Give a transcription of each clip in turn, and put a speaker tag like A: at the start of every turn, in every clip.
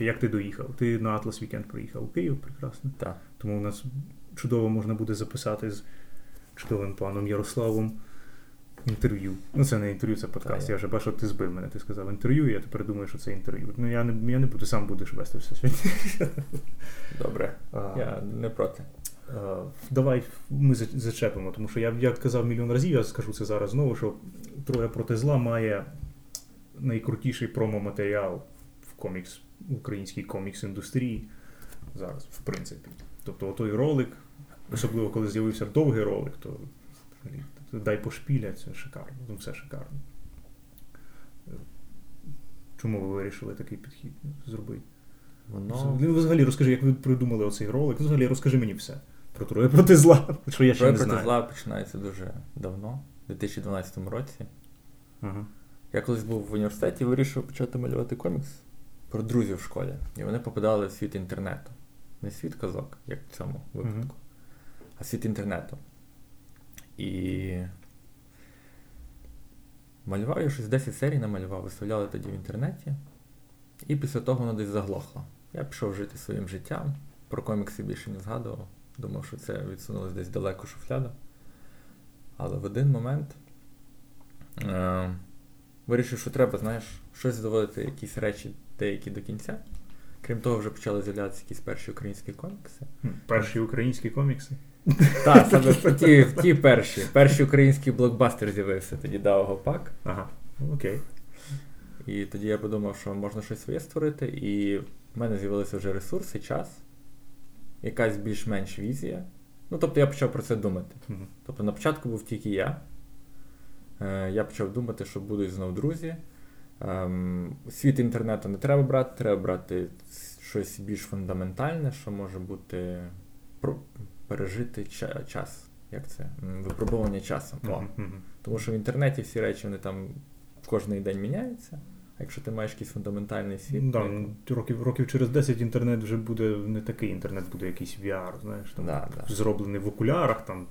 A: Чи як ти доїхав? Ти на Atlas Weekend приїхав у Київ, прекрасно.
B: Так.
A: Тому у нас чудово можна буде записати з чудовим паном Ярославом інтерв'ю. Ну, це не інтерв'ю, це подкаст.
B: Та,
A: я вже бачив, ти збив мене. Ти сказав інтерв'ю, і я тепер думаю, що це інтерв'ю. Ну я не я не буду, сам будеш вести все сьогодні.
B: Добре.
A: А,
B: Я не проти.
A: а, давай ми зачепимо, тому що я, я казав мільйон разів, я скажу це зараз знову, що Троє проти зла має найкрутіший промо-матеріал в комікс, українській комікс-індустрії зараз, в принципі. Тобто той ролик, особливо коли з'явився довгий ролик, то дай пошпіля, це шикарно. Ну, все шикарно. Чому ви вирішили такий підхід зробити?
B: Воно
A: Ну, взагалі розкажи, як ви придумали оцей ролик. Ну, Взагалі розкажи мені все. Про троє проти зла, що я ще
B: Троє
A: не
B: проти
A: знаю.
B: зла починається дуже давно, у 2012 році.
A: Ага.
B: Я колись був в університеті і вирішив почати малювати комікс про друзів в школі. І вони попадали в світ інтернету. Не світ казок, як в цьому випадку,
A: Мгм.
B: а світ інтернету. І малював я щось 10 серій намалював, виставляли тоді в інтернеті. І після того воно десь заглохло. Я пішов жити своїм життям, про комікси більше не згадував. Думав, що це відсунулось десь далеко шуфляду. Але в один момент е- вирішив, що треба, знаєш, щось доводити, якісь речі деякі до кінця. Крім того, вже почали з'являтися якісь перші українські комікси.
A: Перші українські комікси.
B: Так, саме ті, ті перші. Перший український блокбастер з'явився тоді Даого Пак.
A: Ага, окей.
B: І тоді я подумав, що можна щось своє створити, і в мене з'явилися вже ресурси, час, якась більш-менш візія. Ну, тобто я почав про це думати. Тобто на початку був тільки я. Е, Я почав думати, що будуть знов друзі. Ем, Світ інтернету не треба брати, треба брати щось більш фундаментальне, що може бути про- пережити ча- час. Як це? Випробування часом.
A: Мгм.
B: Тому що в інтернеті всі речі вони там кожен день міняються. А якщо ти маєш якийсь фундаментальний світ,
A: Да,
B: то-
A: ну, років, років через 10 інтернет вже буде не такий інтернет, буде якийсь VR, знаєш, там,
B: Да, да.
A: зроблений в окулярах, там.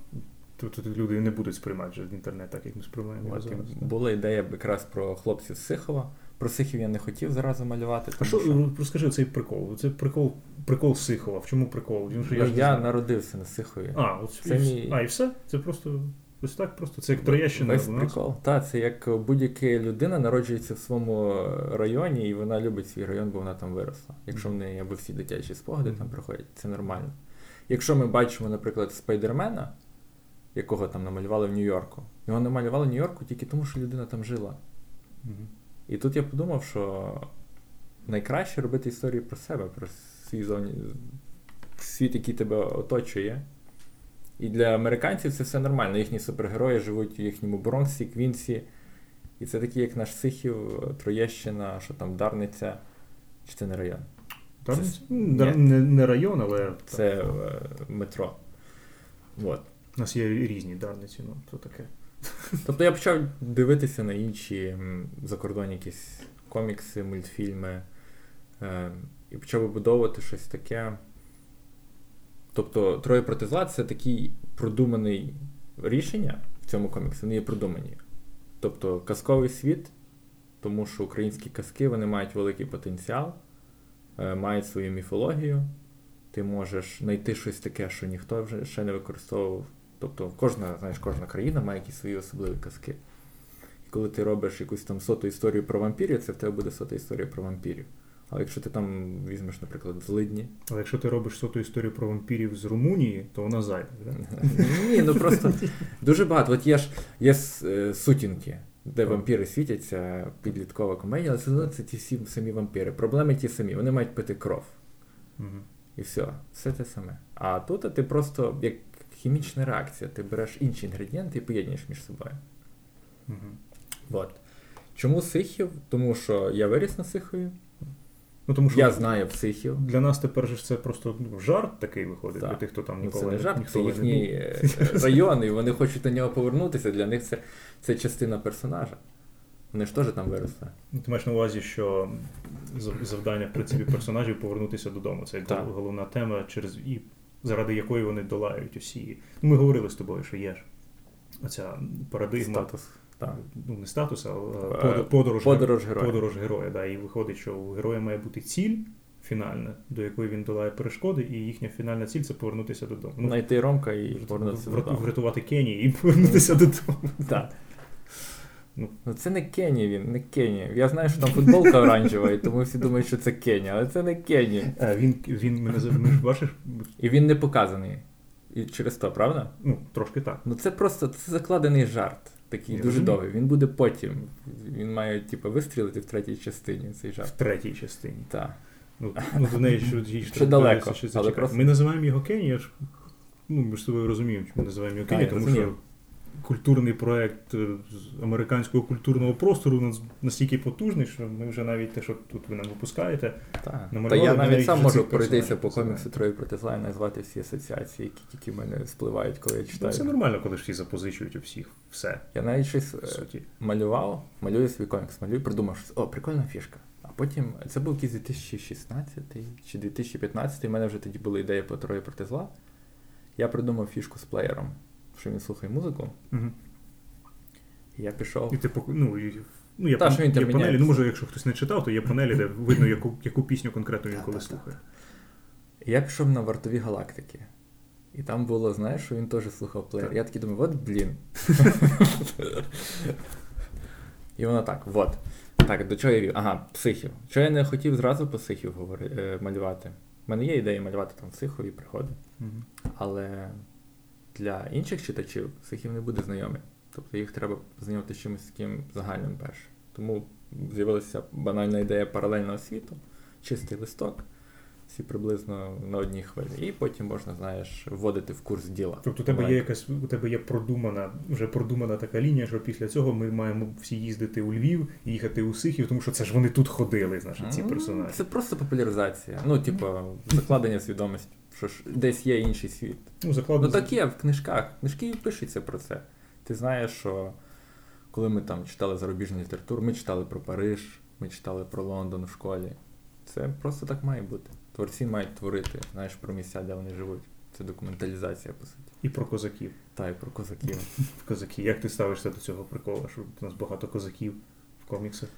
A: То, то, то люди не будуть сприймати вже інтернет так, як ми сприймаємо
B: От,
A: зараз.
B: була ідея якраз про хлопців з Сихова. Про Сихів я не хотів зразу малювати.
A: А
B: Тому
A: що, розкажи цей прикол? Це прикол, прикол Сихова. В чому прикол? Він, що
B: Ну,
A: ж
B: я народився на Сихові.
A: А, от,
B: Це
A: і,
B: мій-
A: а, і все? Це просто ось так просто. Це як Троєщина.
B: Весь прикол. Так, це як будь-яка людина народжується в своєму районі, і вона любить свій район, бо вона там виросла. Якщо в неї або всі дитячі спогади там приходять, це нормально. Якщо ми бачимо, наприклад, Спайдермена, якого там намалювали в Нью-Йорку, його намалювали в Нью-Йорку тільки тому, що людина там жила.
A: Мгм.
B: І тут я подумав, що найкраще робити історії про себе, про свій зовні... світ, який тебе оточує. І для американців це все нормально. Їхні супергерої живуть у їхньому Бронксі, Квінсі. І це такі, як наш Сихів, Троєщина, що там Дарниця, чи це не район. Це-
A: Не, не район, але
B: Це е, метро. От.
A: У нас є різні дарниці, ну то таке.
B: Тобто я почав дивитися на інші закордонні якісь комікси, мультфільми. Е, і почав вибудовувати щось таке. Тобто, Троє проти зла це такий продуманий рішення в цьому коміксі, вони є продумані. Тобто казковий світ, тому що українські казки вони мають великий потенціал, е, мають свою міфологію. Ти можеш знайти щось таке, що ніхто вже ще не використовував. Тобто кожна, знаєш, кожна країна має якісь свої особливі казки. І коли ти робиш якусь там соту історію про вампірів, це в тебе буде сота історія про вампірів. Але якщо ти там візьмеш, наприклад, злидні.
A: Але якщо ти робиш соту історію про вампірів з Румунії, то вона зайде. Да?
B: Ні, ну просто дуже багато. От є ж є е, сутінки, де вампіри світяться, підліткова комедія, але це, це ті всі самі вампіри. Проблеми ті самі, вони мають пити кров. І все, все те саме. А тут ти просто як хімічна реакція, ти береш інші інгредієнти і поєднуєш між собою.
A: Мгм.
B: От. Чому Сихів? Тому що я виріс на Сихові,
A: Ну, тому що
B: я знаю Сихів.
A: для нас тепер же це просто ну, жарт такий виходить,
B: Так.
A: для тих, хто там
B: Ну,
A: ніколи,
B: це не жарт, це
A: ніколи не
B: їхній е, район, і вони хочуть до нього повернутися. Для них це, це частина персонажа. Вони ж теж там виросли.
A: Ну, Ти маєш на увазі, що завдання в принципі персонажів повернутися додому. Це
B: Так.
A: головна тема, через і заради якої вони долають усі. Ну, ми говорили з тобою, що є ж оця парадигма.
B: Статус. Так.
A: Ну, не статус, а
B: Е,
A: подорож, подорож,
B: героя.
A: подорож героя. Да, і виходить, що у героя має бути ціль фінальна, до якої він долає перешкоди, і їхня фінальна ціль це повернутися додому. Ну,
B: Знайти Ромка і
A: вряту-
B: повернутися додому.
A: врятувати Кенії і повернутися додому.
B: Так.
A: Ну.
B: Ну це не Кені він, не Кені. Я знаю, що там футболка оранжева, і тому всі думають, що це Кені, але це не Кені.
A: А, він, він мене ж бачиш,
B: І він не показаний. І через то, правда?
A: ну, трошки так.
B: Ну це просто це закладений жарт. Такий
A: Я
B: дуже
A: розумію.
B: довгий. Він буде потім. Він має, типу, вистрілити в третій частині цей жарт.
A: В третій частині.
B: Так.
A: Ну, ну до неї ще, їй
B: Ще далеко,
A: що
B: але просто-
A: Ми називаємо його Кені, я ж ну, ми ж з тобою розуміємо, чому ми називаємо його Кені, тому
B: розумію.
A: що культурний проект е, американського культурного простору настільки потужний, що ми вже навіть те, що тут ви нам випускаєте,
B: Так. Та я навіть сам можу пройтися по коміксу зла і назвати всі асоціації, які тільки в мене спливають, коли я
A: Ну,
B: читаю.
A: це нормально, коли ж всі запозичують у всіх все,
B: Я навіть щось е,
A: суті.
B: малював, малюю свій комікс, малюю, придумав, що о, прикольна фішка. А потім це був якийсь 2016 чи 2015, у мене вже тоді була ідея по троє проти зла. Я придумав фішку з плеєром, що він слухає музику.
A: Угу.
B: Я пішов.
A: І типу, ну, і, ну, є,
B: Та,
A: пан-
B: що він
A: є панелі, ну може, якщо хтось не читав, то є панелі, де видно, яку, яку пісню конкретно він коли слухає.
B: Я пішов на вартові галактики. І там було, знаєш, що він теж слухав плеєр.
A: Так.
B: Я такий думаю, от блін. І воно так, от. Так, до чого я вів? Ага, психів. Чого я не хотів зразу по психів говори, е, малювати? У мене є ідея малювати там психові приходи, але для інших читачів психів не буде знайомий. Тобто їх треба знайомити з чимось таким загальним перше. Тому з'явилася банальна ідея паралельного світу, чистий листок, всі приблизно на одній хвилі. І потім можна, знаєш, вводити в курс діла.
A: Тобто у тебе є якась у тебе є продумана, вже продумана така лінія, що після цього ми маємо всі їздити у Львів і їхати у Сихів, тому що це ж вони тут ходили, значить, ці персонажі.
B: Це просто популяризація. Ну, типу, закладення свідомості, що ж десь є інший світ.
A: Ну, закладно.
B: Ну так є в книжках. Книжки пишуться про це. Ти знаєш, що коли ми там читали зарубіжну літературу, ми читали про Париж, ми читали про Лондон в школі. Це просто так має бути. Творці мають творити, знаєш, про місця, де вони живуть. Це документалізація, по суті.
A: І про козаків.
B: Та й про козаків.
A: Козаки. Як ти ставишся до цього приколу, що у нас багато козаків в коміксах?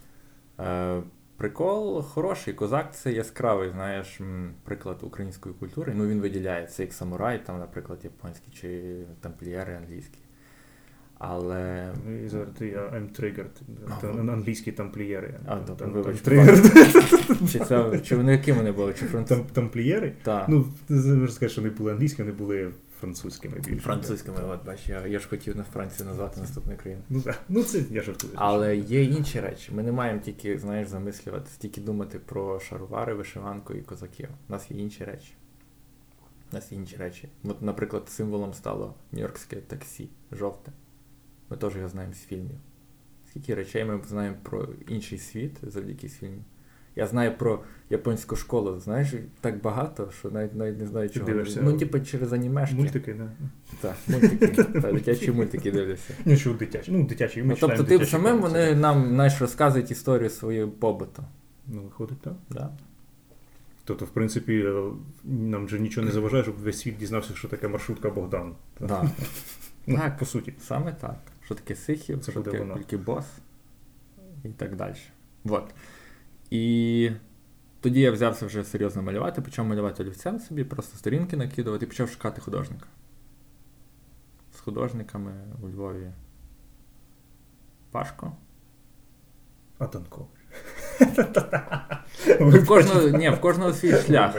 B: Е, прикол хороший. Козак це яскравий, знаєш, приклад української культури. Ну він виділяє це як самурай, там, наприклад, японський чи тамплієри англійські. Але
A: я I'm triggered. Англійські тамплієри.
B: А, вибач, чи це чи вони якими вони були? Чи француз...
A: Там, тамплієри?
B: Так.
A: Ну, можеш сказати, що вони були англійськими, вони були французькими більше.
B: Французькими, от бач, я, я ж хотів на Францію назвати наступну країну.
A: Ну, так. ну це я жартую.
B: Але є інші речі. Ми не маємо тільки, знаєш, замислюватися, тільки думати про шаровари, вишиванку і козаків. У нас є інші речі. У нас є інші речі. От, наприклад, символом стало нью-йоркське таксі, жовте. Ми теж його знаємо з фільмів. Скільки речей ми знаємо про інший світ завдяки фільму. Я знаю про японську школу, знаєш, так багато, що навіть навіть не знаю, чого.
A: дивишся
B: Ну, типу, через анімешки.
A: Мультики, да.
B: Так, мультики. Так, дитячі мультики дивляться.
A: Ну, що дитячі. Ну, дитячі. Ми
B: Ну, тобто
A: читаємо
B: ти
A: дитячі
B: самим вони нам знаєш, розказують історію свого побуту.
A: Ну, виходить так.
B: Да?
A: Тобто, в принципі, е, нам же нічого не заважає, щоб весь світ дізнався, що таке маршрутка Богдан.
B: Да.
A: Ну,
B: Так.
A: по суті.
B: Саме так. Що таке сихів, що таке бос і так далі. Вот. І тоді я взявся вже серйозно малювати, почав малювати олівцем собі, просто сторінки накидувати і почав шукати художника. З художниками у Львові. Пашко.
A: А Данко.
B: В кожного, ні, в кожного свій шлях.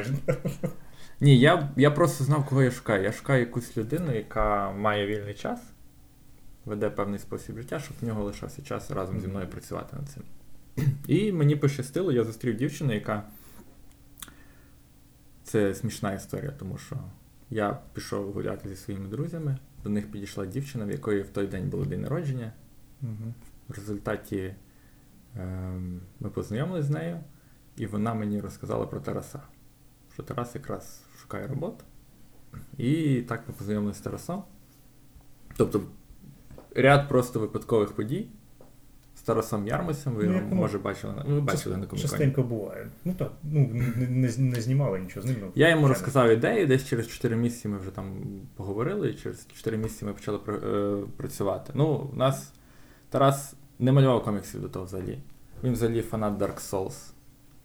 B: Ні, я, я просто знав, кого я шукаю. Я шукаю якусь людину, яка має вільний час, веде певний спосіб життя, щоб в нього лишався час разом зі мною працювати над цим. І мені пощастило, я зустрів дівчину, яка. Це смішна історія, тому що я пішов гуляти зі своїми друзями, до них підійшла дівчина, в якої в той день було день народження.
A: Мгм.
B: В результаті ем, ми познайомилися з нею, і вона мені розказала про Тараса. Що Тарас якраз шукає роботу. І так ми познайомилися з Тарасом. Тобто ряд просто випадкових подій з Тарасом Ярмосем, ви
A: Ну,
B: його може бачили ви бачили на коміконі.
A: Частенько буває. Ну так, ну не, не, не знімали нічого з ним. ну,
B: Я йому розказав ідею, десь через 4 місяці ми вже там поговорили, і через 4 місяці ми почали е, працювати. Ну, у нас Тарас не малював коміксів до того взагалі. Він взагалі фанат Dark Souls.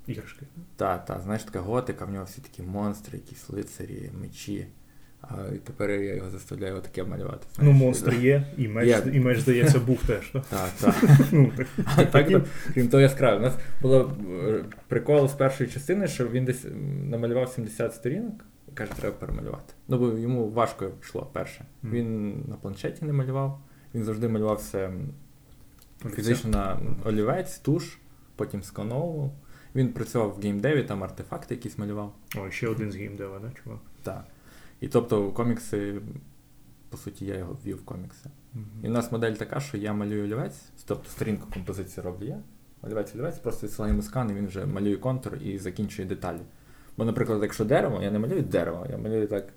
A: іграшки.
B: Так, так, знаєш, така готика, в нього всі такі монстри, якісь лицарі, мечі. А тепер я його заставляю таке малювати.
A: Ну, монстр є, і меч,
B: Є.
A: і меч, здається, був теж. Так,
B: Так, так.
A: ну, так,
B: А так, то, крім того, яскраво. У нас було е, прикол з першої частини, що він десь намалював 70 сторінок, і каже, треба перемалювати. Ну, бо йому важко йшло перше. Він на планшеті не малював, він завжди малював все м,
A: Олівця.
B: фізично на олівець, туш, потім скановував. Він працював в геймдеві, там артефакти якісь малював.
A: О, ще один з геймдева, да, чувак?
B: Так. І тобто комікси, по суті, я його ввів в комікси. І в нас модель така, що я малюю олівець, тобто сторінку композиції роблю я. Олівець, олівець, просто відсилаю йому скан, і він вже малює контур і закінчує деталі. Бо, наприклад, якщо дерево, я не малюю дерево, я малюю так.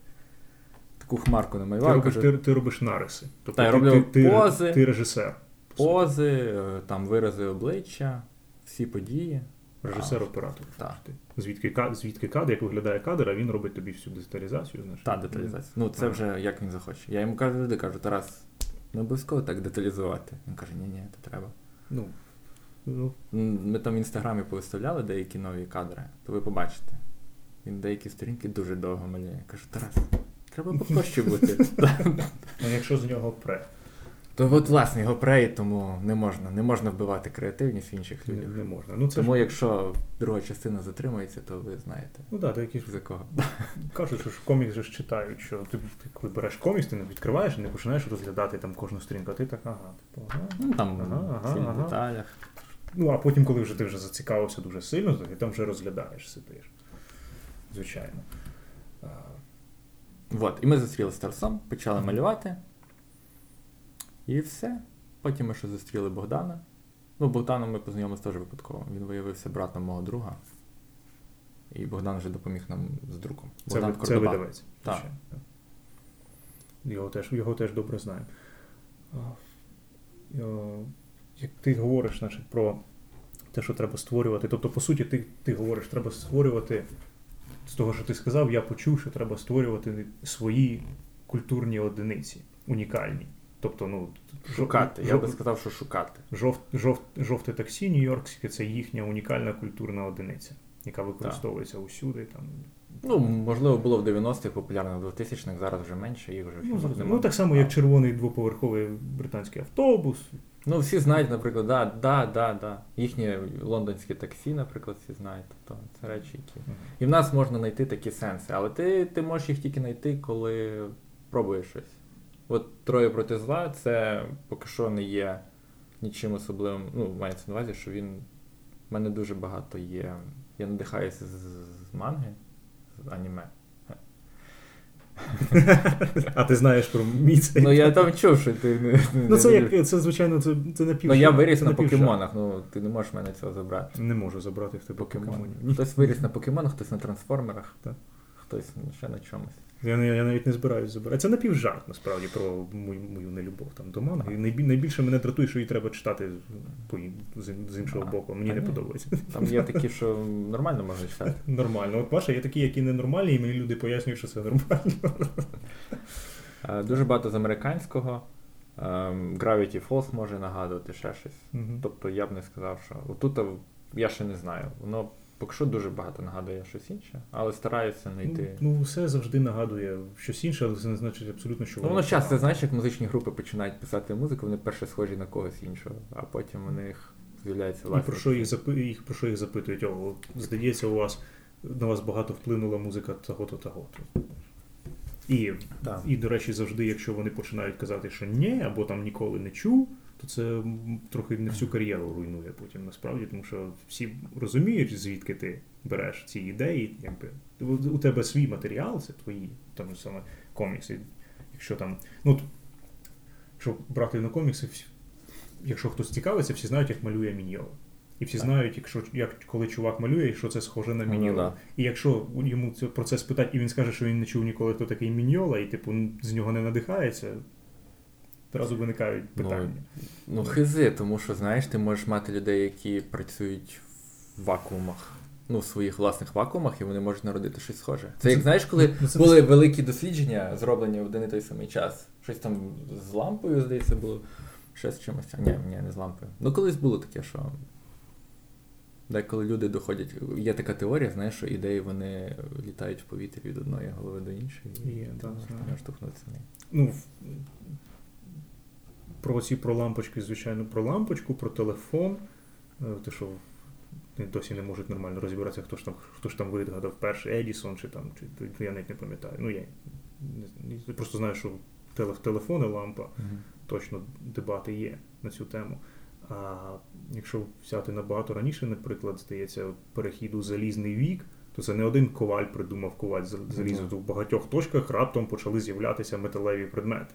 B: Таку хмарку
A: Ти робиш,
B: кажу,
A: ти, ти робиш нариси. Тобто
B: Та, я
A: ти,
B: роблю
A: ти, ти,
B: пози.
A: ти режисер.
B: пози, е, там вирази обличчя, всі події.
A: Режисер-оператор.
B: Так.
A: Звідки, звідки кадр, як виглядає кадр, а він робить тобі всю деталізацію. Знаєш.
B: Та деталізація. Ну, це вже як він захоче. Я йому кажу, завжди кажу, Тарас, не обов'язково так деталізувати. Він каже, ні, ні, це треба.
A: Ну, ну,
B: Ми там в інстаграмі повиставляли деякі нові кадри, то ви побачите. Він деякі сторінки дуже довго малює. Я кажу, Тарас, треба попроще бути.
A: ну, якщо з нього пре,
B: То от власне його преє, тому не можна, не можна вбивати креативність інших
A: не, не можна. Ну, це
B: Тому
A: ж,
B: якщо друга частина затримається, то ви знаєте
A: ну, да, деякі ж
B: за кого.
A: кажуть, що ж комікс же ж читають, що ти, ти коли береш комікс, ти не відкриваєш і не починаєш розглядати там кожну сторінку, а ти так, ага, типу, ага.
B: Ну там
A: Ага, ага,
B: всі в деталях.
A: Ну, а потім, коли вже ти вже зацікавився дуже сильно, то ти там вже розглядаєш, сидиш. Звичайно.
B: От, і ми зустріли з Тарасом, почали малювати. І все. Потім ми ще зустріли Богдана. Ну, Богданом ми познайомилися теж випадково. Він виявився братом мого друга. І Богдан вже допоміг нам з друком.
A: Це,
B: Богдан
A: це
B: Кордоба.
A: видавець.
B: Так.
A: так. Його теж, його теж добре знаємо. Як ти говориш значить, про те, що треба створювати. Тобто, по суті, ти, ти говориш, треба створювати. З того, що ти сказав, я почув, що треба створювати свої культурні одиниці, унікальні. Тобто, ну,
B: Шукати. Я би сказав, що шукати.
A: Жовт, жовт, жовте таксі нью-йоркське це їхня унікальна культурна одиниця, яка використовується усюди. Там.
B: Ну, можливо, було в 90-х популярно, в 2000-х, зараз вже менше, їх вже
A: Ну,
B: фільмах
A: зрозуміло.
B: нема.
A: ну, так само, як червоний двоповерховий британський автобус.
B: Ну, всі знають, наприклад, да, да, да, да. Їхнє лондонське таксі, наприклад, всі знають. Тобто це речі, які. І в нас можна знайти такі сенси, але ти, ти можеш їх тільки знайти, коли пробуєш щось. От троє проти зла це поки що не є нічим особливим. Ну, мається на увазі, що він. в мене дуже багато є. Я надихаюся з, з манги, з аніме.
A: А ти знаєш про мій цей.
B: Ну я там чув, що ти не.
A: Ну, це як це, звичайно, це, це напів.
B: Ну я виріс на покемонах, ну ти не можеш мене цього забрати.
A: Не можу забрати в тебе
B: Покемонів. Хтось виріс на покемонах, хтось на трансформерах, хтось ще на чомусь.
A: Я, я навіть не збираюсь забирати. Це напівжарт, насправді, про мою, мою нелюбов там до манги. І найбільше мене дратує, що її треба читати по з, з іншого
B: А,
A: боку. Мені
B: та
A: не
B: ні.
A: подобається.
B: Там є такі, що нормально можна читати.
A: Нормально. От Паша, є такі, які ненормальні, і мені люди пояснюють, що це нормально.
B: Е, Дуже багато з американського. Ем, Gravity Falls може нагадувати ще щось.
A: Мгм.
B: Тобто я б не сказав, що отут я ще не знаю. Воно поки що дуже багато нагадує щось інше, але стараюся знайти.
A: Ну, ну, все завжди нагадує щось інше, але це не значить абсолютно, що
B: Ну, воно часто,
A: погано.
B: знаєш, як музичні групи починають писати музику, вони перше схожі на когось іншого, а потім у них з'являється
A: І про що їх, запи... їх, про що їх запитують? О, здається, у вас на вас багато вплинула музика того-то, того-то. І, і, до речі, завжди, якщо вони починають казати, що ні, або там ніколи не чув, то це трохи не всю кар'єру руйнує потім насправді, тому що всі розуміють, звідки ти береш ці ідеї. Якби у тебе свій матеріал, це твої там саме комікси. Якщо там, ну якщо брати на комікси, якщо хтось цікавиться, всі знають, як малює Міньйола. І всі
B: Так.
A: знають, якщо як коли чувак малює, що це схоже на
B: Ну, да.
A: І якщо йому це про це спитать, і він скаже, що він не чув ніколи, хто такий Міньйола, і типу з нього не надихається, одразу виникають
B: Ну,
A: питання.
B: Ну, хизи, тому що, знаєш, ти можеш мати людей, які працюють в вакуумах. Ну, в своїх власних вакуумах, і вони можуть народити щось схоже. Це як знаєш, коли
A: Ну,
B: були великі дослідження, зроблені в один і той самий час. Щось там з лампою, здається, було. Ще з чимось. Ні, ні, не з лампою. Ну, колись було таке, що Деколи люди доходять. Є така теорія, знаєш, що ідеї вони літають в повітрі від одної голови до іншої.
A: Є,
B: і
A: так,
B: ти
A: знаю.
B: можеш штовхнутися.
A: Ну, про ці про лампочки, звичайно, про лампочку, про телефон. Е, Те, що досі не можуть нормально розібратися, хто ж там, хто ж там вигадав перший Едісон, чи там, чи я навіть не пам'ятаю. Ну, я просто знаю, що теле, телефони, лампа, точно дебати є на цю тему. А якщо взяти набагато раніше, наприклад, здається, перехід у залізний вік, то це не один коваль придумав коваль зал- залізо.
B: Мгм.
A: То в багатьох точках раптом почали з'являтися металеві предмети.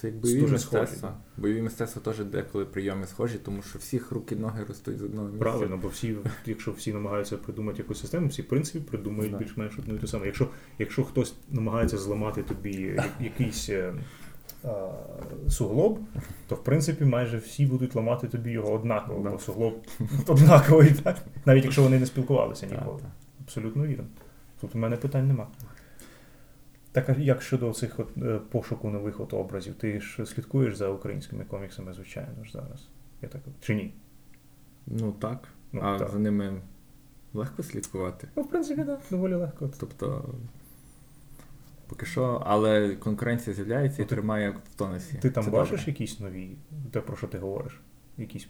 B: Це як бойові мистецтва.
A: схожі.
B: Бойові мистецтва теж деколи прийоми схожі, тому що всіх руки ноги ростуть з одного місця.
A: Правильно, бо всі, якщо всі намагаються придумати якусь систему, всі в принципі придумають
B: Так.
A: більш-менш одну і ту саму. Якщо, якщо хтось намагається зламати тобі якийсь е, а, суглоб, то в принципі майже всі будуть ламати тобі його однаково,
B: Да.
A: бо суглоб однаковий, так? навіть якщо вони не спілкувалися ніколи.
B: так.
A: Абсолютно вірно. Тут у мене питань нема. Так, як щодо цих от, е, пошуку нових от образів? Ти ж слідкуєш за українськими коміксами, звичайно ж зараз. Я так, чи ні?
B: Ну так.
A: Ну,
B: а
A: так.
B: за ними легко слідкувати.
A: Ну, в принципі, так, доволі легко.
B: Тобто. Поки що, але конкуренція з'являється і
A: Ну, ти-
B: тримає в тонусі.
A: Ти там
B: Це
A: бачиш
B: добре.
A: якісь нові, те, про що ти говориш? Якісь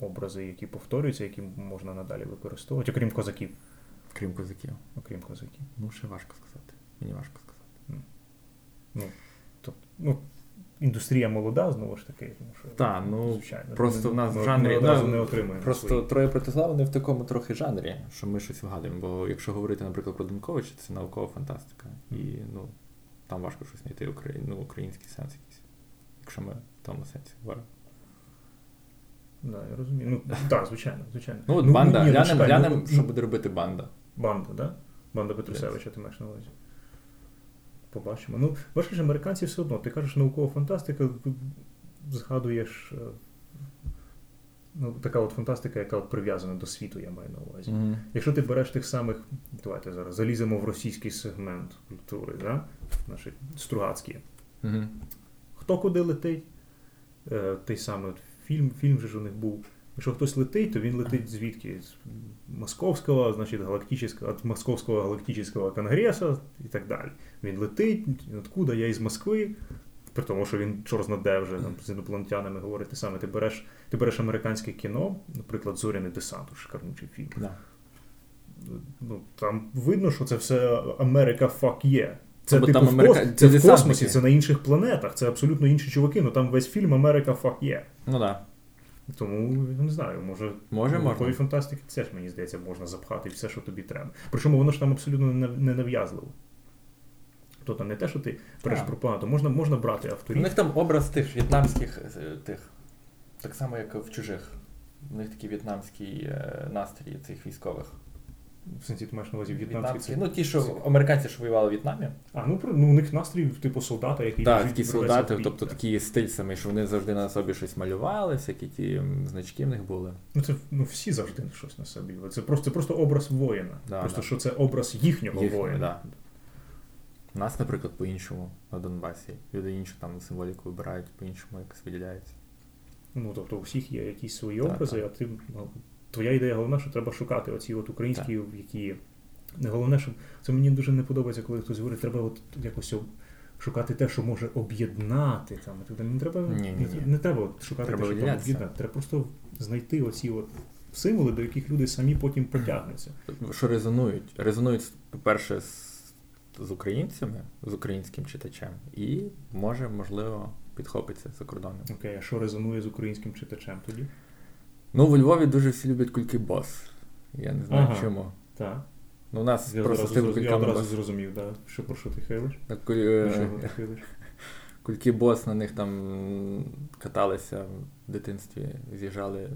A: образи, які повторюються, які можна надалі використовувати, окрім козаків.
B: Крім козаків.
A: Окрім козаків.
B: Ну, ще важко сказати. Мені важко сказати.
A: Тобто, ну, індустрія молода, знову ж таки. Тому що,
B: Та, ну,
A: звичайно,
B: просто
A: ми-
B: в нас в жанрі-
A: одразу
B: ну,
A: не отримаємо.
B: Просто
A: свої.
B: троє проти зла, вони в такому трохи жанрі, що ми щось вгадуємо. Бо якщо говорити, наприклад, про Данковича, це наукова фантастика. І ну, там важко щось знайти украї... ну, український сенс якийсь. Якщо ми в тому сенсі говоримо.
A: Да, я розумію. Ну, так, звичайно, звичайно.
B: Ну, от банда,
A: ні, ну,
B: глянемо, глянемо,
A: ну,
B: що
A: ну,
B: буде робити банда.
A: Банда, да? Банда Петрусевича, ти маєш на увазі. Побачимо. Ну, бачиш, американці все одно. Ти кажеш наукова фантастика, згадуєш. е, Ну, така от фантастика, яка от прив'язана до світу, я маю на увазі.
B: Угу.
A: Якщо ти береш тих самих, давайте зараз заліземо в російський сегмент культури, да? наші Стругацькі.
B: Угу.
A: Хто куди летить? Е, той самий фільм, фільм же ж у них був. Якщо хтось летить, то він летить звідки? З Московського, значить, галактичного, від Московського галактичного конгресу і так далі. Він летить, откуда я із Москви, при тому, що він чорт знаде вже там, з інопланетянами говорить те саме. Ти береш, ти береш американське кіно, наприклад, Зоряний десант, шикарнючий фільм.
B: Да.
A: Ну, там видно, що це все Америка фак є. Це,
B: Бо
A: типу,
B: там
A: в,
B: Америка- це
A: це в космосі, це на інших планетах, це абсолютно інші чуваки, ну там весь фільм Америка фак є.
B: Ну так. Да.
A: Тому не знаю, може
B: Може,
A: наукової
B: можна.
A: фантастики теж, мені здається, можна запхати все, що тобі треба. Причому воно ж там абсолютно не нав'язливо. Тобто не те, що ти береш
B: пропонату,
A: пропаганду, можна, можна брати
B: У них там образ тих в'єтнамських е, тих. Так само, як в чужих. У них такий в'єтнамський е, настрій цих військових.
A: В сенсі ти маєш на увазі в'єтнамські. Це-
B: Ну, ті, що американці, що воювали в В'єтнамі.
A: А, ну, ну у них настрій, типу, солдата, який
B: Так, такі солдати,
A: бій,
B: тобто
A: так.
B: такий стиль самий, що вони завжди на собі щось малювали, всякі ті значки в них були.
A: Ну, це ну, всі завжди щось на собі. Це просто, це просто образ воїна.
B: Да,
A: просто
B: да.
A: що це образ їхнього
B: Їхні,
A: воїна.
B: да. У нас, наприклад, по-іншому на Донбасі. Люди іншу там символіку вибирають, по-іншому якось виділяється.
A: Ну, тобто у всіх є якісь свої
B: Так,
A: образи,
B: так.
A: а ти ну, твоя ідея головна, що треба шукати оці от українські, які. Не головне, що це мені дуже не подобається, коли хтось говорить, треба от якось шукати те, що може об'єднати. Там, так не треба,
B: Ні, ні, ні.
A: не треба от шукати
B: Треба
A: те, що там об'єднати. Треба просто знайти оці от символи, до яких люди самі потім притягнуться.
B: Що резонують? Резонують, по-перше, з, з українцями, з українським читачем, і може, можливо, підхопиться за кордоном.
A: Окей, а що резонує з українським читачем тоді?
B: Ну, у Львові дуже всі люблять кульки бос. Я не знаю
A: Ага.
B: чому.
A: Так.
B: Ну, у нас
A: Я
B: просто
A: одразу,
B: з тими
A: я одразу
B: бос.
A: зрозумів, да, що про що ти хилиш.
B: Куль- е,
A: хилиш.
B: Кульки бос на них там каталися в дитинстві, з'їжджали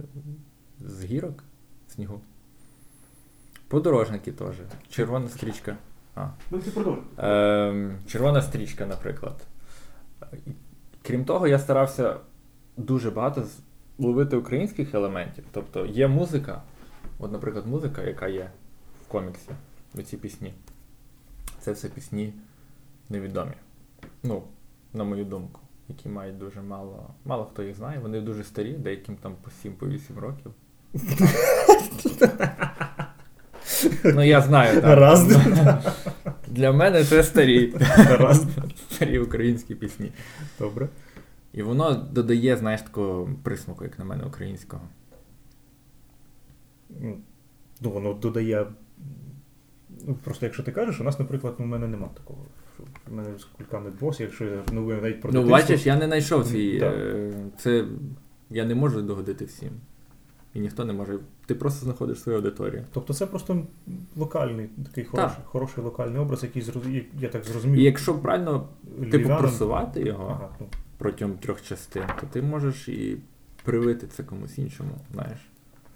B: з гірок снігу. Подорожники теж. Червона стрічка. А. Ем, червона стрічка, наприклад. Крім того, я старався дуже багато ловити українських елементів. Тобто є музика, от, наприклад, музика, яка є в коміксі, ці пісні. Це все пісні невідомі. Ну, на мою думку, які мають дуже мало. Мало хто їх знає, вони дуже старі, деяким там по 7-8 років. Ну, я знаю, так. Для мене це старі. Старі українські пісні.
A: Добре.
B: І воно додає, знаєш, такого присмаку, як на мене, українського.
A: Ну, воно додає. Ну, просто якщо ти кажеш, у нас, наприклад, у мене нема такого. У мене з кульками бос, якщо я ну, навіть про
B: Ну, бачиш, я не знайшов свій. Е, Це. Я не можу догодити всім. І ніхто не може. Ти просто знаходиш свою аудиторію.
A: Тобто це просто локальний, такий хороший, хороший локальний образ, який я- я так зрозумів.
B: І якщо правильно типу просувати його
A: Ага, ну,
B: протягом трьох частин, то ти можеш і привити це комусь іншому, знаєш.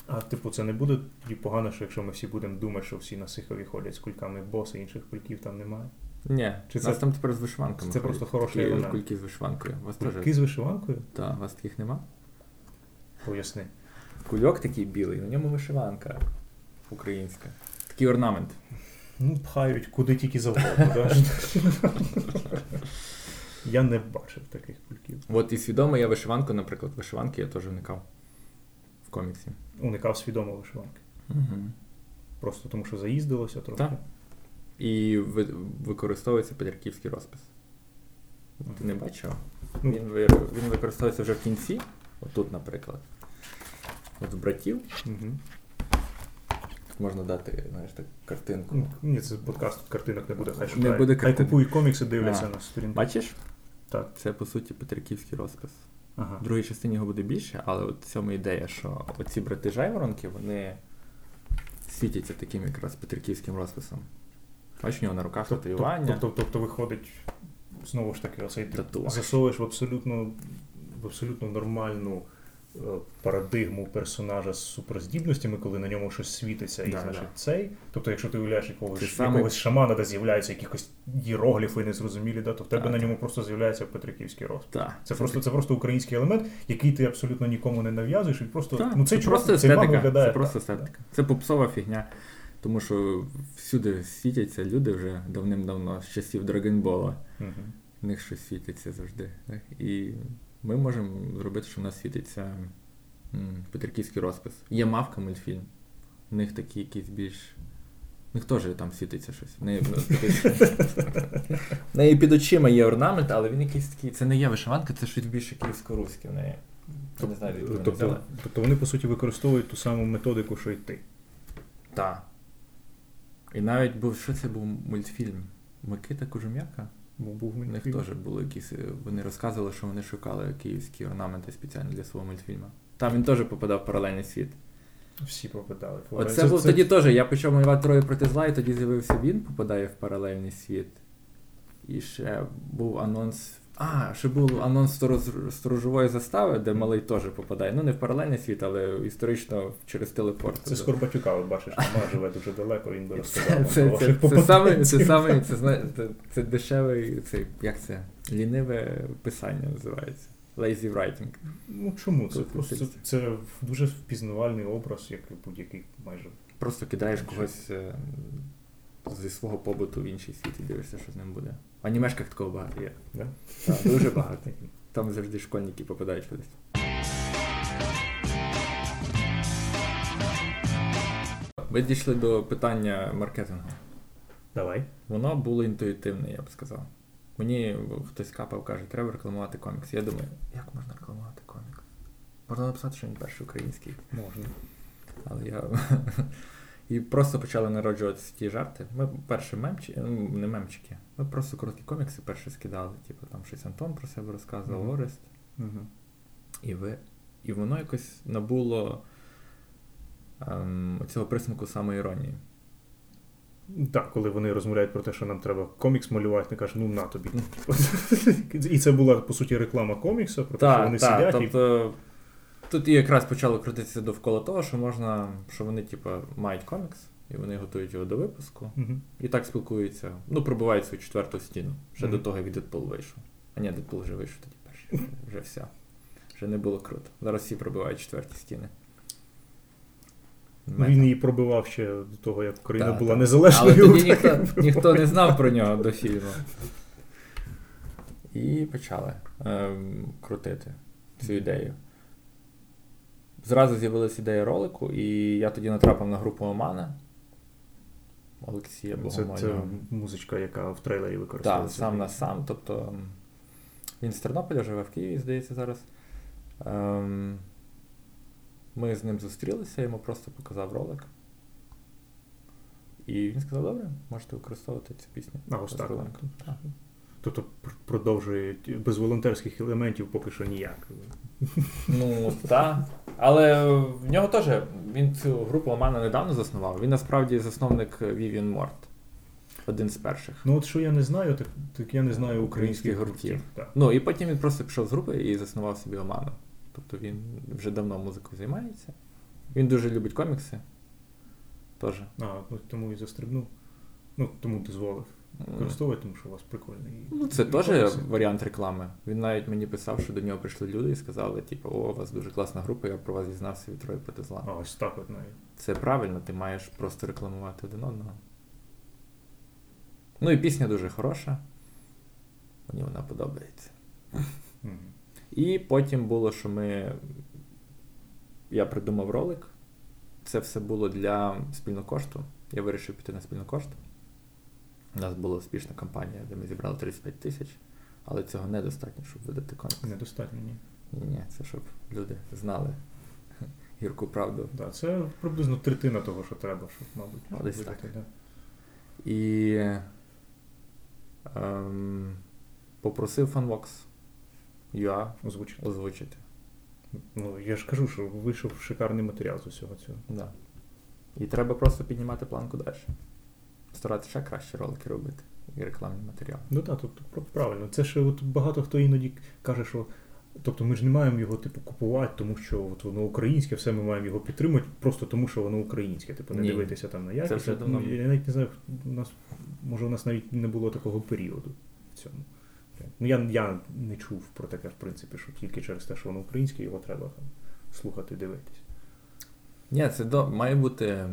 A: а типу, це не буде тоді погано, що якщо ми всі будемо думати, що всі на Сихові ходять з кульками боса, інших кульків там немає.
B: Ні,
A: Чи
B: у
A: це-
B: нас там тепер з вишиванками.
A: це
B: ходять.
A: просто хороший
B: Такі
A: елемент.
B: Кульки з вишиванкою. Вас
A: Кульки
B: теж.
A: з вишиванкою?
B: Так, у вас таких нема?
A: Поясни.
B: Кульок такий білий, на ньому вишиванка українська. Такий орнамент.
A: Ну, пхають куди тільки завгодно. Я не бачив таких кульків.
B: От і свідомо я вишиванку, наприклад, вишиванки я теж уникав в коміксі.
A: Уникав свідомо вишиванки.
B: Угу.
A: Просто тому, що заїздилося трохи.
B: Так. І ви, використовується петриківський розпис. Ти не бачив?
A: Ну.
B: Він, він використовується вже в кінці, отут, наприклад. От в братів
A: Угу.
B: можна дати, знаєш, так, картинку.
A: Ні, це подкаст, тут картинок не буде. Хай
B: Не
A: шукають.
B: буде
A: Хай купують комікси, дивляться
B: А.
A: на сторінку.
B: Бачиш?
A: Так.
B: Це по суті петриківський розпис.
A: Ага.
B: В другій частині його буде більше, але от в цьому ідея, що оці брати жайворонки, вони світяться таким якраз петриківським розписом. Бачиш, у нього на руках
A: Тобто,
B: татуювання.
A: тобто, тобто виходить, знову ж таки, оцей ти засовуєш в абсолютно, в абсолютно нормальну парадигму персонажа з суперздібностями, коли на ньому щось світиться, і
B: Да,
A: значить
B: да.
A: цей. Тобто, якщо ти уявляєш якогось,
B: саме-
A: якогось шамана, де з'являються якісь єрогліфи незрозумілі, да, то в тебе
B: Так,
A: на ньому просто з'являється Петриківський розпис.
B: Так.
A: Це просто, це просто український елемент, який ти абсолютно нікому не нав'язуєш, і просто
B: Так,
A: ну,
B: це
A: чувак,
B: просто естетика.
A: виглядає
B: Це просто естетика. Це попсова фігня. Тому що всюди світяться люди вже давним-давно з часів Драгонбола.
A: Мгм.
B: В них щось світиться завжди. І ми можемо зробити, що в нас світиться Петриківський розпис. Є мавка мультфільм. У них такі якісь більш. У них теж там світиться щось. В неї, в неї під очима є орнамент, але він якийсь такий. Це не є вишиванка, це щось більше київсько-руське в неї. Не знаю, вони
A: Тобто, тобто вони, по суті, використовують ту саму методику, що й ти.
B: Так. І навіть був, що це був мультфільм? Микита Кожум'яка?
A: Бо був
B: У них теж були якісь. е, Вони розказували, що вони шукали київські орнаменти спеціально для свого мультфільму. Там він теж попадав в паралельний світ.
A: Всі попадали.
B: Оце був тоді теж. Я почав малювати троє проти зла, і тоді з'явився він, попадає в паралельний світ. І ще був анонс. А, ще був анонс сторожової застави, де малий теж попадає. Ну, не в паралельний світ, але історично через телепорт.
A: Це з Горбатюка, от бачиш, мама живе дуже далеко, він би розказав.
B: це, це, це, саме, це, саме, це, це, це дешевий, це, як це, ліниве писання називається. Lazy writing.
A: Ну чому? Це просто це, це дуже впізнавальний образ, як будь-який майже.
B: Просто кидаєш когось е, зі свого побуту в інший світ і дивишся, що з ним буде. В анімешках такого багато є.
A: Да?
B: Так, дуже багато. Там завжди школьники попадають кудись. Ви дійшли до питання маркетингу.
A: Давай.
B: Воно було інтуїтивне, я б сказав. Мені хтось капав, каже, треба рекламувати комікс. Я думаю, як можна рекламувати комікс? Можна написати, що він перший український.
A: Можна.
B: Але я. І просто почали народжуватися ті жарти. Ми перші мемчики, ну не мемчики, ми просто короткі комікси перші скидали. Типу там щось Антон про себе розказував,
A: Мгм.
B: Орест.
A: Угу.
B: І ви. І воно якось набуло ем, цього присмаку самоіронії.
A: Так, коли вони розмовляють про те, що нам треба комікс малювати, вони кажуть, ну на тобі. І це була, по суті, реклама комікса, про те, що вони сидять і
B: тобто тут і якраз почало крутитися довкола того, що можна, що вони, типу, мають комікс, і вони готують його до випуску,
A: Мгм.
B: і так спілкуються, ну, пробивають свою четверту стіну, ще
A: Мгм.
B: до того, як Дедпул вийшов. А ні, Дедпул вже вийшов тоді перший, вже все. Вже не було круто. Зараз всі пробивають четверті стіни.
A: Ну, Він її пробивав ще до того, як Україна
B: Так,
A: була
B: так.
A: незалежною.
B: Але тоді ніхто, ніхто не знав про нього до фільму. І почали ем, крутити цю ідею. Зразу з'явилася ідея ролику, і я тоді натрапив на групу Омана. Олексія
A: Це, це музичка, яка в трейлері
B: Так, сам на сам. Тобто він з Тернополя живе в Києві, здається, зараз. Ем, Ми з ним зустрілися, я йому просто показав ролик. І він сказав, добре, можете використовувати цю пісню.
A: А, ось так.
B: Так.
A: Тобто продовжує без волонтерських елементів поки що ніяк.
B: Ну, так. Але в нього теж він цю групу Омана недавно заснував. Він насправді засновник Vivian Mort. Один з перших.
A: Ну от що я не знаю, так, так я не знаю українських
B: Українських
A: гуртів. Так.
B: Ну і потім він просто пішов з групи і заснував собі Оману. Тобто він вже давно музикою займається. Він дуже любить комікси. Теж.
A: А, ну тому і застрибнув. Ну, тому дозволив використовувати, тому що у вас прикольний.
B: Ну, це теж варіант реклами. Він навіть мені писав, що до нього прийшли люди і сказали, типу, о, у вас дуже класна група, я про вас дізнався від Трої проти зла.
A: А, ось так от навіть.
B: Це правильно, ти маєш просто рекламувати один одного. Ну і пісня дуже хороша. Мені вона подобається. І потім було, що ми. Я придумав ролик. Це все було для спільного кошту. Я вирішив піти на спільний кошт. У нас була успішна кампанія, де ми зібрали 35 тисяч, але цього недостатньо, щоб видати комікс.
A: Недостатньо, ні.
B: Ні, ні, це щоб люди знали гірку правду.
A: Да, це приблизно третина того, що треба, щоб, мабуть,
B: Ну,
A: щоб
B: десь
A: видати,
B: так.
A: да.
B: І ем, попросив Funvox UA
A: Озвучити.
B: озвучити.
A: Ну, я ж кажу, що вийшов шикарний матеріал з усього цього.
B: Да. І треба просто піднімати планку далі. Старатися ще краще ролики робити і рекламний матеріал.
A: Ну так, тобто правильно. Це ще от багато хто іноді каже, що тобто ми ж не маємо його типу купувати, тому що от воно українське, все ми маємо його підтримати, просто тому що воно українське. Типу не
B: Ні.
A: дивитися там на якість.
B: давно.
A: ну, Я навіть не знаю, у нас може у нас навіть не було такого періоду в цьому. Ну я, я не чув про таке, в принципі, що тільки через те, що воно українське, його треба там слухати, дивитись.
B: Ні, це до... має бути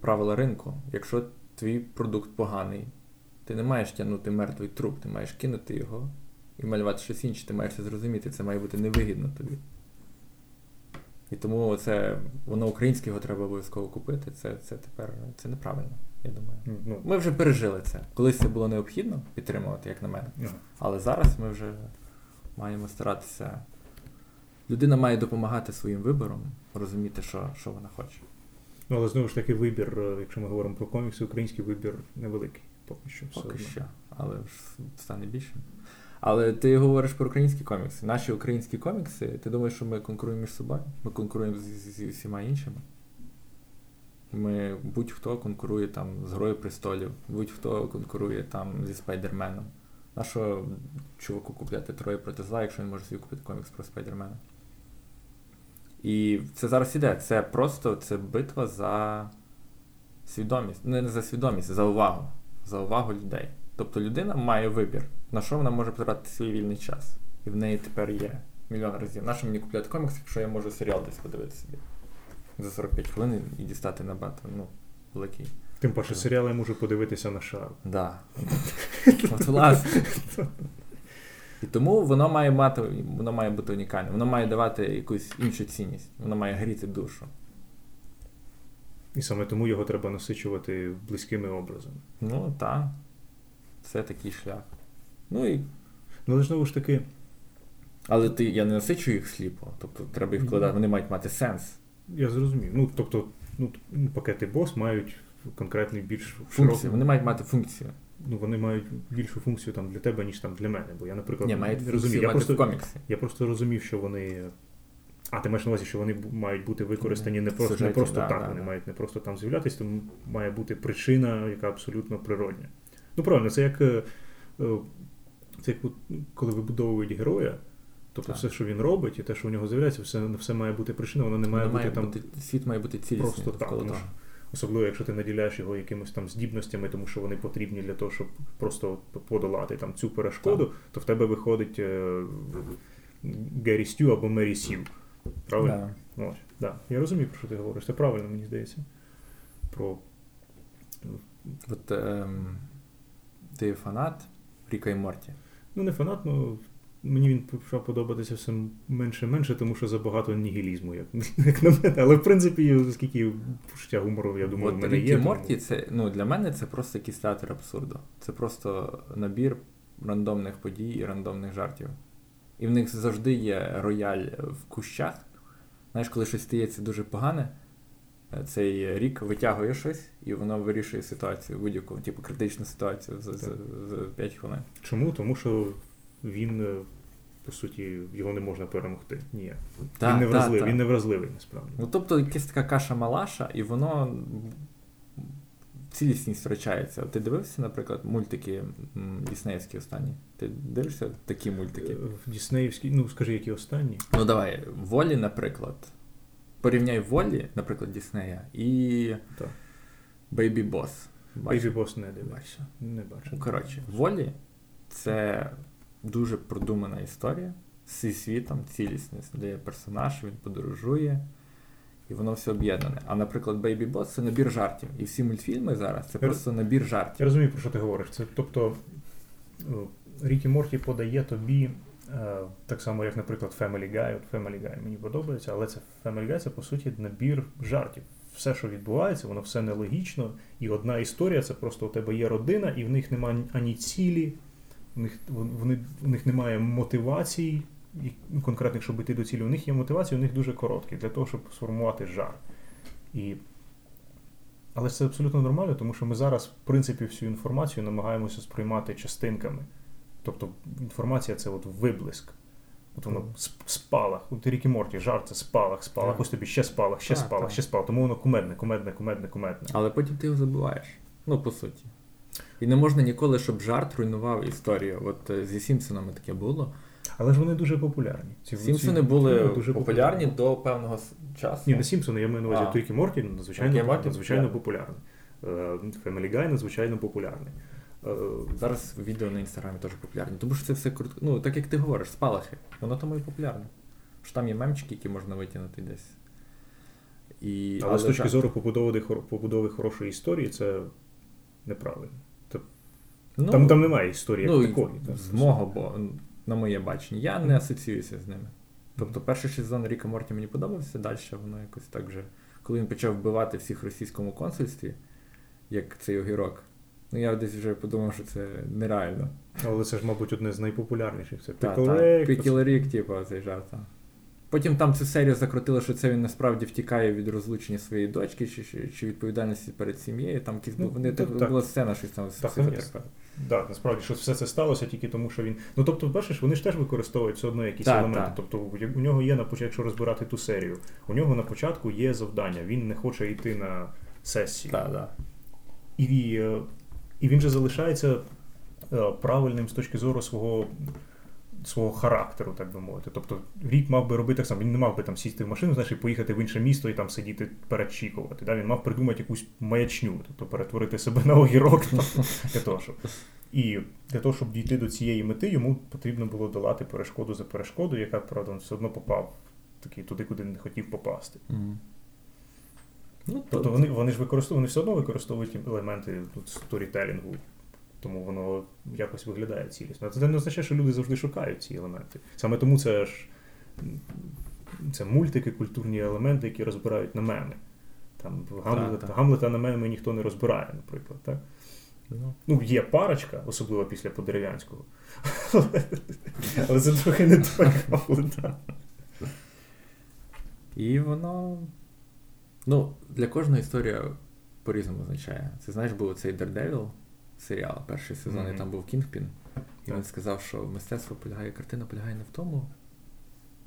B: правила ринку. Якщо твій продукт поганий, ти не маєш тягнути мертвий труп, ти маєш кинути його і малювати щось інше, ти маєш це зрозуміти, це має бути невигідно тобі. І тому це, воно українське його треба обов'язково купити. Це, це тепер це неправильно, я думаю.
A: Ну,
B: Ми вже пережили це. Колись це було необхідно підтримувати, як на мене.
A: ну,
B: Але зараз ми вже маємо старатися. Людина має допомагати своїм вибором, розуміти, що, що вона хоче.
A: Ну, але знову ж таки, вибір, е, якщо ми говоримо про комікси, український вибір невеликий. Поки що. все
B: Поки
A: одно.
B: що. Але стане більше. Але ти говориш про українські комікси. Наші українські комікси, ти думаєш, що ми конкуруємо між собою? Ми конкуруємо з, всіма іншими. Ми будь-хто конкурує там з Грою престолів, будь-хто конкурує там зі Спайдерменом. На що чуваку купляти троє проти зла, якщо він може собі купити комікс про Спайдермена? І це зараз іде. Це просто це битва за свідомість. Не не за свідомість, за увагу. За увагу людей. Тобто людина має вибір, на що вона може потратити свій вільний час. І в неї тепер є мільйон разів. На що мені купляти комікс, якщо я можу серіал десь подивитися собі за 45 хвилин і дістати набагато ну, великий.
A: Тим паче, серіал я можу подивитися на шару.
B: Да. От власне. І тому воно має мати, воно має бути унікальним, воно має давати якусь іншу цінність, воно має гріти душу.
A: І саме тому його треба насичувати близькими образами.
B: Ну, так. Це такий шлях. Ну і.
A: Ну, але знову ж таки,
B: Але ти, я не насичую їх сліпо. Тобто треба їх вкладати, вони мають мати сенс.
A: я зрозумів. Ну, тобто, ну, пакети бос мають конкретний більш
B: Функцію.
A: широкий-
B: Вони мають мати функцію.
A: Ну, вони мають більшу функцію там для тебе, ніж там для мене. Бо я, наприклад,
B: Ні, мають
A: не розумію. Я просто,
B: в коміксі.
A: я просто розумів, що вони. А, ти маєш на увазі, що вони мають бути використані не
B: В
A: просто, не просто
B: да,
A: так,
B: да,
A: вони
B: да.
A: мають не просто там з'являтися, тому має бути причина, яка абсолютно природня. Ну, правильно, це як, е, е, це як ну, коли вибудовують героя, тобто
B: Так.
A: все, що він робить, і те, що в нього з'являється, все, все має бути причина, воно не має
B: Воно
A: бути там.
B: бути, світ має бути цілісним.
A: просто так,
B: навколо
A: ну,
B: того.
A: Особливо, якщо ти наділяєш його якимись там здібностями, тому що вони потрібні для того, щоб просто подолати там цю перешкоду, то в тебе виходить е, Геррі Стю або Мері Сью. Правильно?
B: Да.
A: Ось, да. Я розумію, про що ти говориш. Це правильно, мені здається. Про
B: От ем, ти фанат Ріка і Морті.
A: ну не фанат, ну мені він почав подобатися все менше і менше, тому що забагато нігілізму, як, як на мене. Але в принципі, оскільки почуття гумору, я думаю, в мене
B: Рікі
A: є. тому-
B: Морті, це ну для мене це просто якийсь театр абсурду. Це просто набір рандомних подій і рандомних жартів. І в них завжди є рояль в кущах. Знаєш, коли щось стається дуже погане, е, цей рік витягує щось, і воно вирішує ситуацію, будь-яку, типу критичну ситуацію за, за, за 5 хвилин.
A: Чому? Тому що він, е, по суті, його не можна перемогти. Ні.
B: Та,
A: він не вразливий,
B: та.
A: він не вразливий насправді.
B: Ну, тобто якась така каша-малаша, і воно цілісність втрачається. Ти дивився, наприклад, мультики Діснеївські останні? Ти дивишся такі мультики?
A: В Діснеївській, ну скажи, які останні.
B: Ну давай, Волі, наприклад. Порівняй Волі, наприклад, Діснея, і Бейбі Бос.
A: Бейбі Бос не дивився. Не бачу.
B: Ну, коротше, Волі це дуже продумана історія зі світом, цілісність, де є персонаж, він подорожує, і воно все об'єднане. А, наприклад, Бейбі Бос це набір жартів. І всі мультфільми зараз це
A: Я-
B: просто набір жартів.
A: Я розумію, про що ти говориш. Це, тобто Рікі Морті подає тобі е, так само, як, наприклад, Family Guy. От Family Guy мені подобається, але це Family Guy це по суті набір жартів. Все, що відбувається, воно все нелогічно. І одна історія це просто у тебе є родина, і в них немає ані цілі, в них, вони, в них немає мотивацій і- ну, конкретних, щоб йти до цілі. У них є мотивації, у них дуже короткі для того, щоб сформувати жар. І але це абсолютно нормально, тому що ми зараз, в принципі, всю інформацію намагаємося сприймати частинками. Тобто інформація це от виблиск. От воно спалах. От Рікі Морті, жарт це спалах, спалах,
B: Так.
A: ось тобі ще спалах, ще
B: Так,
A: спалах,
B: так.
A: ще спалах. Тому воно кумедне, кумедне, кумедне, кумедне.
B: Але потім ти його забуваєш. Ну, по суті. І не можна ніколи, щоб жарт руйнував історію. От е, зі Сімпсонами таке було.
A: Але ж вони дуже популярні. Ці
B: Сімпсони
A: ці-
B: були
A: дуже
B: популярні до певного часу.
A: Ні, не Сімпсони, я маю на увазі. Рікі Морті, надзвичайно,
B: Морті
A: надзвичайно
B: популярний.
A: Е, Family Guy надзвичайно популярний. Е,
B: Зараз відео на інстаграмі теж популярні. Тому що це все крутко. Ну, так як ти говориш, спалахи. Воно тому і популярне. Що там є мемчики, які можна витягнути десь. І...
A: Але з точки
B: так.
A: зору побудови, побудови хорошої історії, це неправильно.
B: Ну,
A: там, там немає історії
B: ну,
A: як такої.
B: з мого, бо на моє бачення, я не асоціююся з ними. Тобто перший сезон Ріка Морті мені подобався, далі воно якось так вже. Коли він почав вбивати всіх в російському консульстві, як цей огірок, ну я десь вже подумав, що це нереально.
A: Але це ж, мабуть, одне з найпопулярніших. Це Rick,
B: типу, цей жарт. та. Потім там цю серію закрутили, що це він насправді втікає від розлучення своєї дочки, чи, чи, чи відповідальності перед сім'єю. Там якісь,
A: Ну,
B: вони
A: так,
B: так,
A: так.
B: була сцена, щось там
A: Так. Да, насправді, що все це сталося тільки тому, що він. Ну тобто, бачиш, вони ж теж використовують все одно якісь
B: Так,
A: елементи.
B: так.
A: Тобто, у- нього є на початку, якщо розбирати ту серію, у нього на початку є завдання. Він не хоче йти на сесію.
B: Так, так.
A: І, е, і він же залишається е, правильним з точки зору свого. Свого характеру, так би мовити. Тобто рік мав би робити так само. Він не мав би там сісти в машину, знаєш, і поїхати в інше місто і там сидіти перечікувати. Да? Він мав придумати якусь маячню, тобто перетворити себе на огірок для того, щоб. І для того, щоб дійти до цієї мети, йому потрібно було долати перешкоду за перешкодою, яка, правда, він все одно попав такий туди, куди не хотів попасти.
B: Мгм. Ну,
A: Тобто вони, вони ж використовують, вони все одно використовують елементи тут, сторітелінгу, тому воно якось виглядає цілісно. Це не означає, що люди завжди шукають ці елементи. Саме тому це ж це мультики, культурні елементи, які розбирають на меми. Там Гамлета,
B: так.
A: Гамлета на меми ніхто не розбирає, наприклад. Так?
B: Ну,
A: Ну, є парочка, особливо після Подерев'янського. Але це трохи не той Гамлета.
B: І воно. Ну, для кожної історія по-різному означає. Це знаєш, був цей Daredevil серіал, перший сезон,
A: Мгм.
B: і там був Кінгпін. І він сказав, що мистецтво полягає, картина полягає не в тому,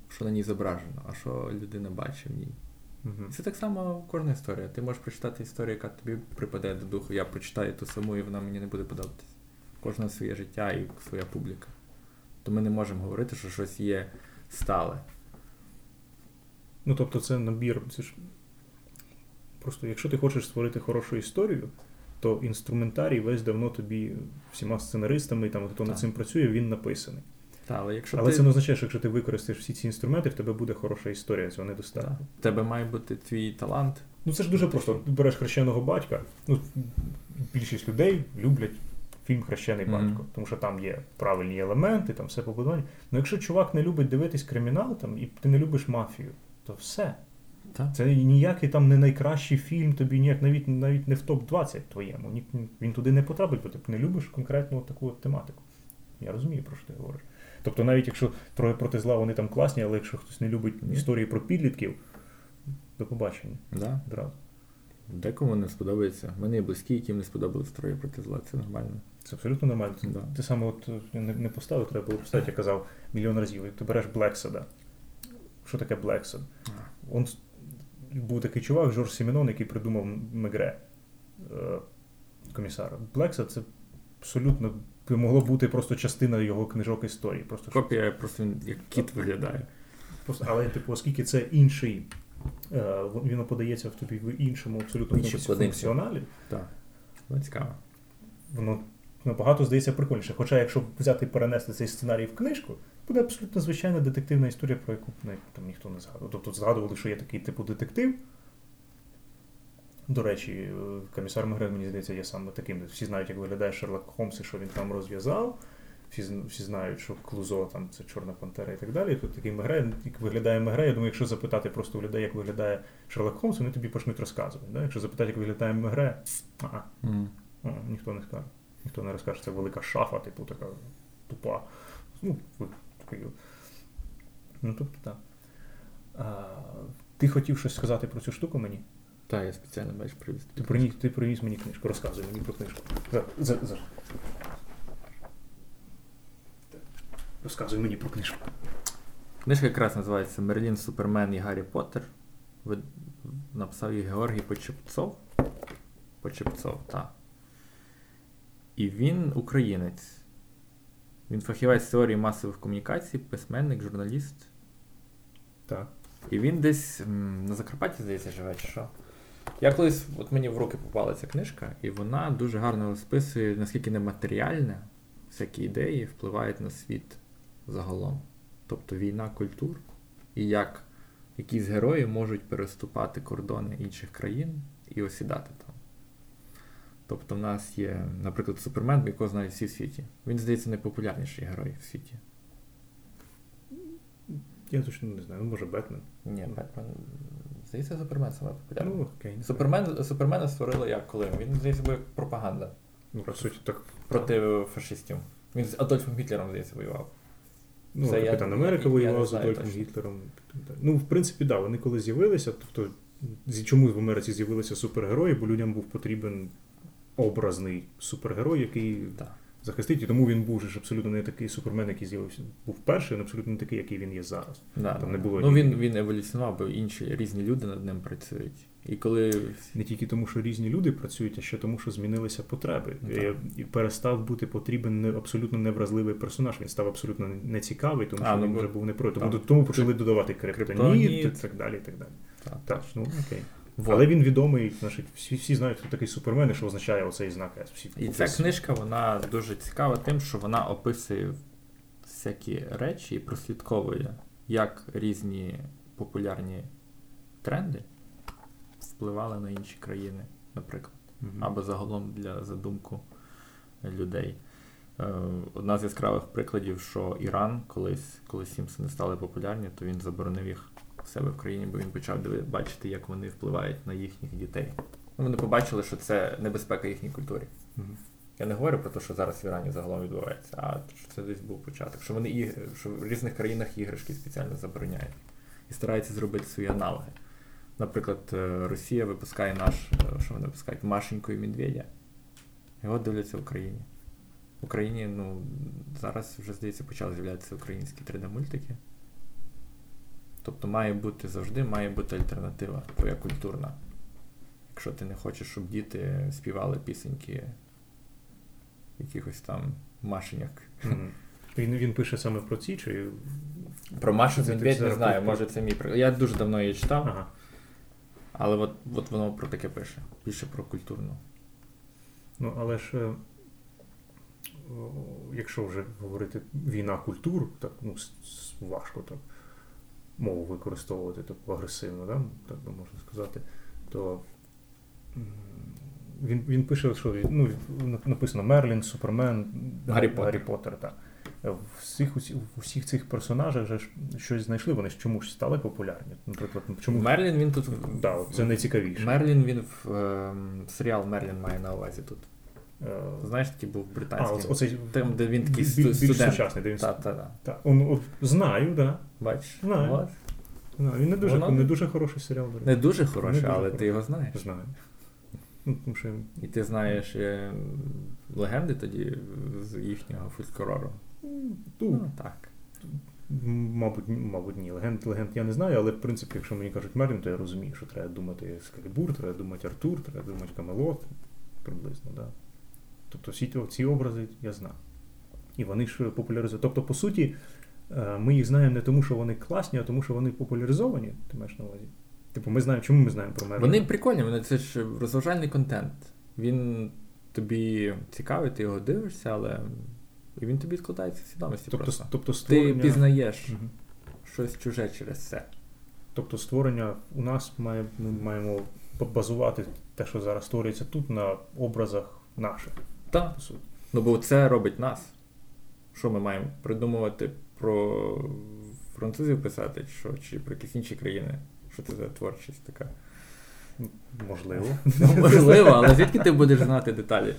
B: що на ній зображено, а що людина бачить в ній. І Це так само кожна історія. Ти можеш прочитати історію, яка тобі припаде до духу. Я прочитаю ту саму, і вона мені не буде подобатися. Кожна своє життя і своя публіка. То ми не можемо говорити, що щось є стале.
A: Ну, тобто, це набір. Це ж просто, якщо ти хочеш створити хорошу історію, то інструментарій весь давно тобі всіма сценаристами, там, хто над цим працює, він написаний.
B: Та, але якщо
A: Але
B: ти...
A: це не означає, що якщо ти використаєш всі ці інструменти, в тебе буде хороша історія, цього недостатньо.
B: В тебе має бути твій талант.
A: Ну це ж дуже просто. Ти береш хрещеного батька. Ну, більшість людей люблять фільм Хрещений
B: Мгм.
A: батько, тому що там є правильні елементи, там все побудовані. Ну якщо чувак не любить дивитись кримінал там, і ти не любиш мафію, то все.
B: Так.
A: Це ніякий там не найкращий фільм, тобі ніяк навіть навіть не в топ-20 твоєму. Ні, він туди не потрапить, бо ти не любиш конкретно от таку от тематику. Я розумію, про що ти говориш. Тобто, навіть якщо троє проти зла вони там класні, але якщо хтось не любить
B: Ні.
A: історії про підлітків, до побачення.
B: Да.
A: Одразу.
B: Декому не сподобається. Є близькі, яким не сподобалось троє проти зла. Це нормально.
A: Це абсолютно нормально.
B: Да.
A: Ти саме от е, не, не поставив, треба було поставити, я казав мільйон разів. Ти береш Блексада. Що таке Блексад? Он був такий чувак, Жорж Сімінон, який придумав Мегре е, комісара. Блексад це абсолютно могло бути просто частина його книжок історії. Просто, що-
B: Копія просто як кіт виглядає.
A: просто але, типу, оскільки це інший, е, він подається в тобі в іншому абсолютно функціоналі,
B: Так. Ну, цікаво.
A: воно набагато здається прикольніше. Хоча, якщо взяти і перенести цей сценарій в книжку, буде абсолютно звичайна детективна історія, про яку ну, там ніхто не згадував. Тобто згадували, що є такий типу детектив. До речі, е, комісар Мегре, мені здається, є саме таким. Всі знають, як виглядає Шерлок Холмс і що він там розв'язав. Всі, всі знають, що Клузо там це Чорна Пантера і так далі. Тут такий Мегре, як виглядає Мегре. Я думаю, якщо запитати просто у людей, як виглядає Шерлок Холмс, вони тобі почнуть розказувати. Да? Якщо запитати, як виглядає Мегре, ага. О, ніхто не скаже. Ніхто не розкаже, це велика шафа, типу така тупа. Ну, ви- Ну, тобто так. А, ти хотів щось сказати про цю штуку мені?
B: Так, я спеціально бачу привіз.
A: Ти приніс, ти приніс мені книжку, розказуй мені про книжку. За, за, за. Розказуй мені про книжку.
B: Книжка якраз називається Мерлін Супермен і Гаррі Поттер. Написав її Георгій Почепцов. Почепцов, так. І він українець. Він фахівець теорії масових комунікацій, письменник, журналіст.
A: Так.
B: І він десь м, на Закарпатті, здається, живе, чи що. Я колись, от мені в руки попала ця книжка, і вона дуже гарно розписує, наскільки нематеріальне, всякі ідеї впливають на світ загалом. Тобто війна культур, і як якісь герої можуть переступати кордони інших країн і осідати там. Тобто в нас є, наприклад, Супермен, якого знають всі в світі. Він, здається, найпопулярніший герой в світі.
A: Я точно не знаю, ну, може Бетмен.
B: Ні, Бетмен. Здається, Супермен саме популярний.
A: Ну, окей.
B: Супермен, Супермена створили як коли? Він здається був як пропаганда
A: Ну, по суті, так.
B: проти фашистів. Він з Адольфом Гітлером, здається, воював.
A: Ну,
B: Це
A: Капітан
B: я-
A: Америка
B: я
A: воював з
B: знаю
A: Адольфом
B: точно.
A: Гітлером. Ну, в принципі, так, да, вони коли з'явилися, тобто, чому в Америці з'явилися супергерої, бо людям був потрібен образний супергерой, який
B: Так.
A: захистить, і тому він був ж абсолютно не такий супермен, який з'явився. Був перший, він абсолютно не такий, який він є зараз.
B: Да,
A: Там
B: да,
A: не було
B: Ну він, він еволюціонував, бо інші різні люди над ним працюють. І коли
A: Не тільки тому, що різні люди працюють, а ще тому, що змінилися потреби.
B: Ну,
A: І,
B: так.
A: і перестав бути потрібен не- абсолютно невразливий персонаж. Він став абсолютно нецікавий, тому
B: А,
A: що
B: ну,
A: він
B: бо-
A: вже був не проти. Тому, тому почали додавати криптоніт
B: Криптоніт.
A: і так далі. І так далі.
B: Так,
A: Так, ну окей.
B: Вот.
A: Але він відомий, значить, всі, всі знають, хто такий супермен, і що означає оцей знак С. Всі,
B: І ця книжка вона дуже цікава тим, що вона описує всякі речі і прослідковує, як різні популярні тренди впливали на інші країни, наприклад.
A: Мгм.
B: або загалом для задумку людей. Е, Одна з яскравих прикладів, що Іран колись, коли Сімпсони стали популярні, то він заборонив їх в себе в країні, бо він почав бачити, як вони впливають на їхніх дітей. Ну, Вони побачили, що це небезпека їхній культурі.
A: Мгм.
B: Я не говорю про те, що зараз в Ірані загалом відбувається, а що це десь був початок. Що вони іг... що в різних країнах іграшки спеціально забороняють і стараються зробити свої аналоги. Наприклад, е, Росія випускає наш, е, що вони випускають, Машеньку і Медведя. Його дивляться в Україні. В Україні, ну, зараз вже, здається, почали з'являтися українські 3D-мультики. Тобто має бути завжди має бути альтернатива, твоя культурна. Якщо ти не хочеш, щоб діти співали пісеньки якихось там машеньок.
A: Він, він пише саме про ці, чи.
B: Про Машу Медведь не знаю,
A: про-
B: може це мій. Я дуже давно її читав,
A: Ага.
B: але от, от воно про таке пише. Більше про культурну.
A: Ну, але ж. е, Якщо вже говорити війна культур, так ну важко так мову використовувати таку агресивно, да? так би можна сказати, то він, він пише, що ну, написано Мерлін, Супермен,
B: Гаррі Поттер.
A: Гаррі Поттер так. В всіх, в усіх цих персонажах же ж щось знайшли, вони ж чомусь стали популярні. Наприклад, чому
B: Мерлін він тут.
A: да, це найцікавіше.
B: Мерлін він в ем, серіал Мерлін має на увазі тут.
A: Е,
B: Знаєш, такий був
A: А,
B: британський.
A: оце- оцей
B: Там, де він такий
A: біль-
B: сту-
A: більш сучасний, де він
B: Так, так, так.
A: Так, он, от, знаю, да.
B: Бачиш?
A: Знаю.
B: От.
A: Да, він не дуже,
B: Воно-
A: не дуже хороший серіал.
B: Не дуже хороший,
A: Не дуже
B: але ти його знаєш.
A: Знаю. Ну, тому що
B: І ти знаєш е, легенди тоді з їхнього фольклору.
A: ну,
B: Ну, так.
A: Мабуть, мабуть, ні. Легенд, легенд я не знаю, але в принципі, якщо мені кажуть Мерлін, то я розумію, що треба думати Скалібур, треба думати Артур, треба думати Камелот, приблизно, да. Тобто всі ці образи я знаю. І вони ж популяризують. Тобто, по суті, е, ми їх знаємо не тому, що вони класні, а тому, що вони популяризовані, ти маєш на увазі. Типу, ми знаємо, чому ми знаємо про Мерліна.
B: Вони прикольні, вони це ж розважальний контент. Він тобі цікавий, ти його дивишся, але і він тобі складається в свідомості
A: тобто,
B: просто.
A: тобто
B: Ти пізнаєш
A: Мгм.
B: щось чуже через це.
A: Тобто створення у нас має, ми маємо базувати те, що зараз створюється тут, на образах наших,
B: Так.
A: по суті.
B: Ну бо це робить нас. Що ми маємо придумувати про французів писати, що, чи про якісь інші країни? Що це за творчість така?
A: Можливо.
B: Можливо, але звідки ти будеш знати деталі?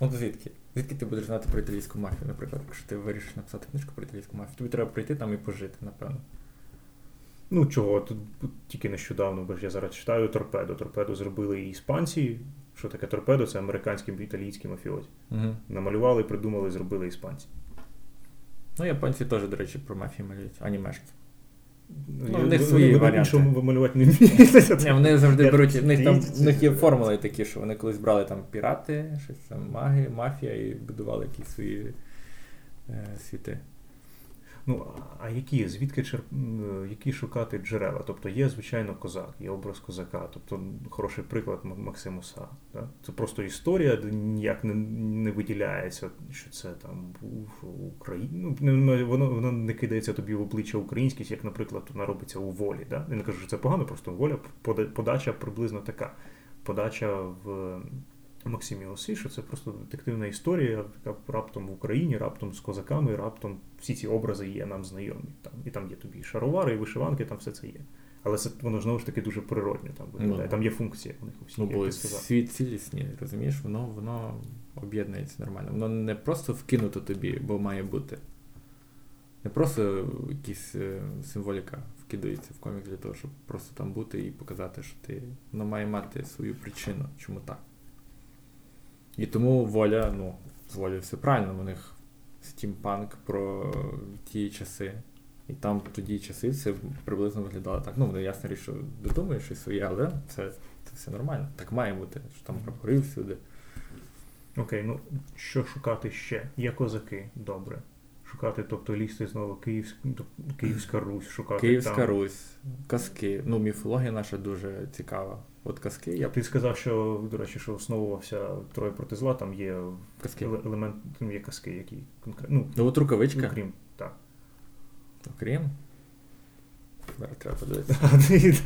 B: От звідки? Звідки ти будеш знати про італійську мафію, наприклад, якщо ти вирішиш написати книжку про італійську мафію, тобі треба прийти там і пожити, напевно.
A: Ну чого, тут тільки нещодавно, бо ж я зараз читаю торпедо. Торпедо зробили і іспанці. Що таке торпедо? Це американські італійські мафіозі.
B: Угу.
A: Намалювали, придумали, зробили іспанці.
B: Ну, японці теж, до речі, про мафію малюють, анімешки. Ну,
A: Я-
B: в них свої
A: вони
B: варіанти.
A: іншому вималювати не вміють.
B: Ні, вони завжди
A: Я-
B: беруть, в них там в них є формули такі, що вони колись брали там пірати, щось там маги, мафія і будували якісь свої е, світи.
A: Ну, а які, звідки чер... м, які шукати джерела? Тобто є, звичайно, козак, є образ козака, тобто хороший приклад Максимуса. Да? Це просто історія, ніяк не, не виділяється, що це там був Україна. Ну, воно, воно не кидається тобі в обличчя українськість, як, наприклад, вона робиться у волі. Да? Я не кажу, що це погано, просто воля, подача приблизно така. Подача в Максимі Осі, що це просто детективна історія, яка раптом в Україні, раптом з козаками, раптом всі ці образи є нам знайомі. Там, і там є тобі і шаровари, і вишиванки, там все це є. Але це воно знову ж таки дуже природньо там виглядає.
B: Ну,
A: Там є функція у них у всіх,
B: Ну,
A: як
B: бо
A: ти сказав.
B: світ цілісні, розумієш, воно, воно об'єднується нормально. Воно не просто вкинуто тобі, бо має бути. Не просто якась е, символіка вкидається в комік для того, щоб просто там бути і показати, що ти. Воно має мати свою причину, чому так. І тому воля, ну, з все правильно, у них стімпанк про ті часи. І там тоді часи це приблизно виглядало так. Ну, вони ясно річ, що додумуєш щось своє, але це, це все нормально. Так має бути, що там прапори всюди.
A: Окей, ну що шукати ще? Є козаки, добре. Шукати, тобто лізти знову Київськ... тобто, Київська Русь, шукати
B: Київська
A: там.
B: Русь, казки. Ну, міфологія наша дуже цікава. От казки, я
A: Ти сказав, що, до речі, що основувався Троє проти зла, там є
B: казки.
A: еле- елемент, там є казки, які конкретно. Ну,
B: Ну, от рукавичка.
A: окрім, так.
B: Окрім. Зараз треба подивитися.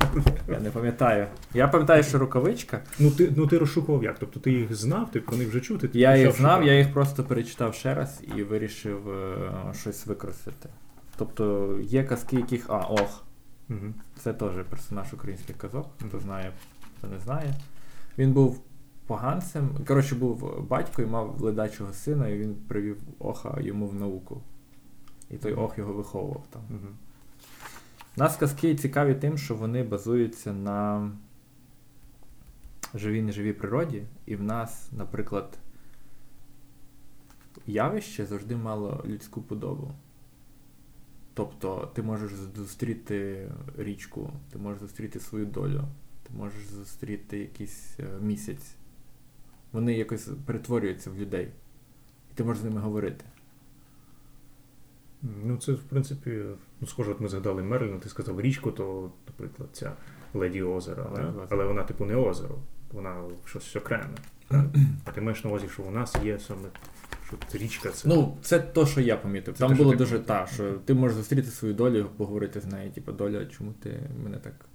B: Я не пам'ятаю. Я пам'ятаю, що рукавичка.
A: Ну ти, ну ти розшукував як? Тобто ти їх знав, ти про них вже чути? ти
B: Я їх знав,
A: шукати?
B: я їх просто перечитав ще раз і вирішив е, щось використати. Тобто є казки, яких. А, ох.
A: Мгм.
B: Це теж персонаж українських казок. Хто знає, хто не знає. Він був поганцем. Коротше, був батько і мав ледачого сина, і він привів оха йому в науку. І той ох його виховував там.
A: Мгм.
B: Нас казки цікаві тим, що вони базуються на живій неживій природі, і в нас, наприклад, явище завжди мало людську подобу. Тобто ти можеш зустріти річку, ти можеш зустріти свою долю, ти можеш зустріти якийсь е, місяць. Вони якось перетворюються в людей. І ти можеш з ними говорити.
A: Ну, це, в принципі, ну, схоже, от ми згадали Мерліна, ти сказав річку, то, наприклад, ця Леді озера. Да? Але вона, типу, не озеро, вона щось окреме. А ти маєш на увазі, що у нас є саме що річка, це.
B: Ну, це то, що я помітив.
A: Це
B: Там
A: те,
B: було дуже
A: помітив.
B: та, що ти можеш зустріти свою долю, поговорити з нею, типу, доля, чому ти мене так.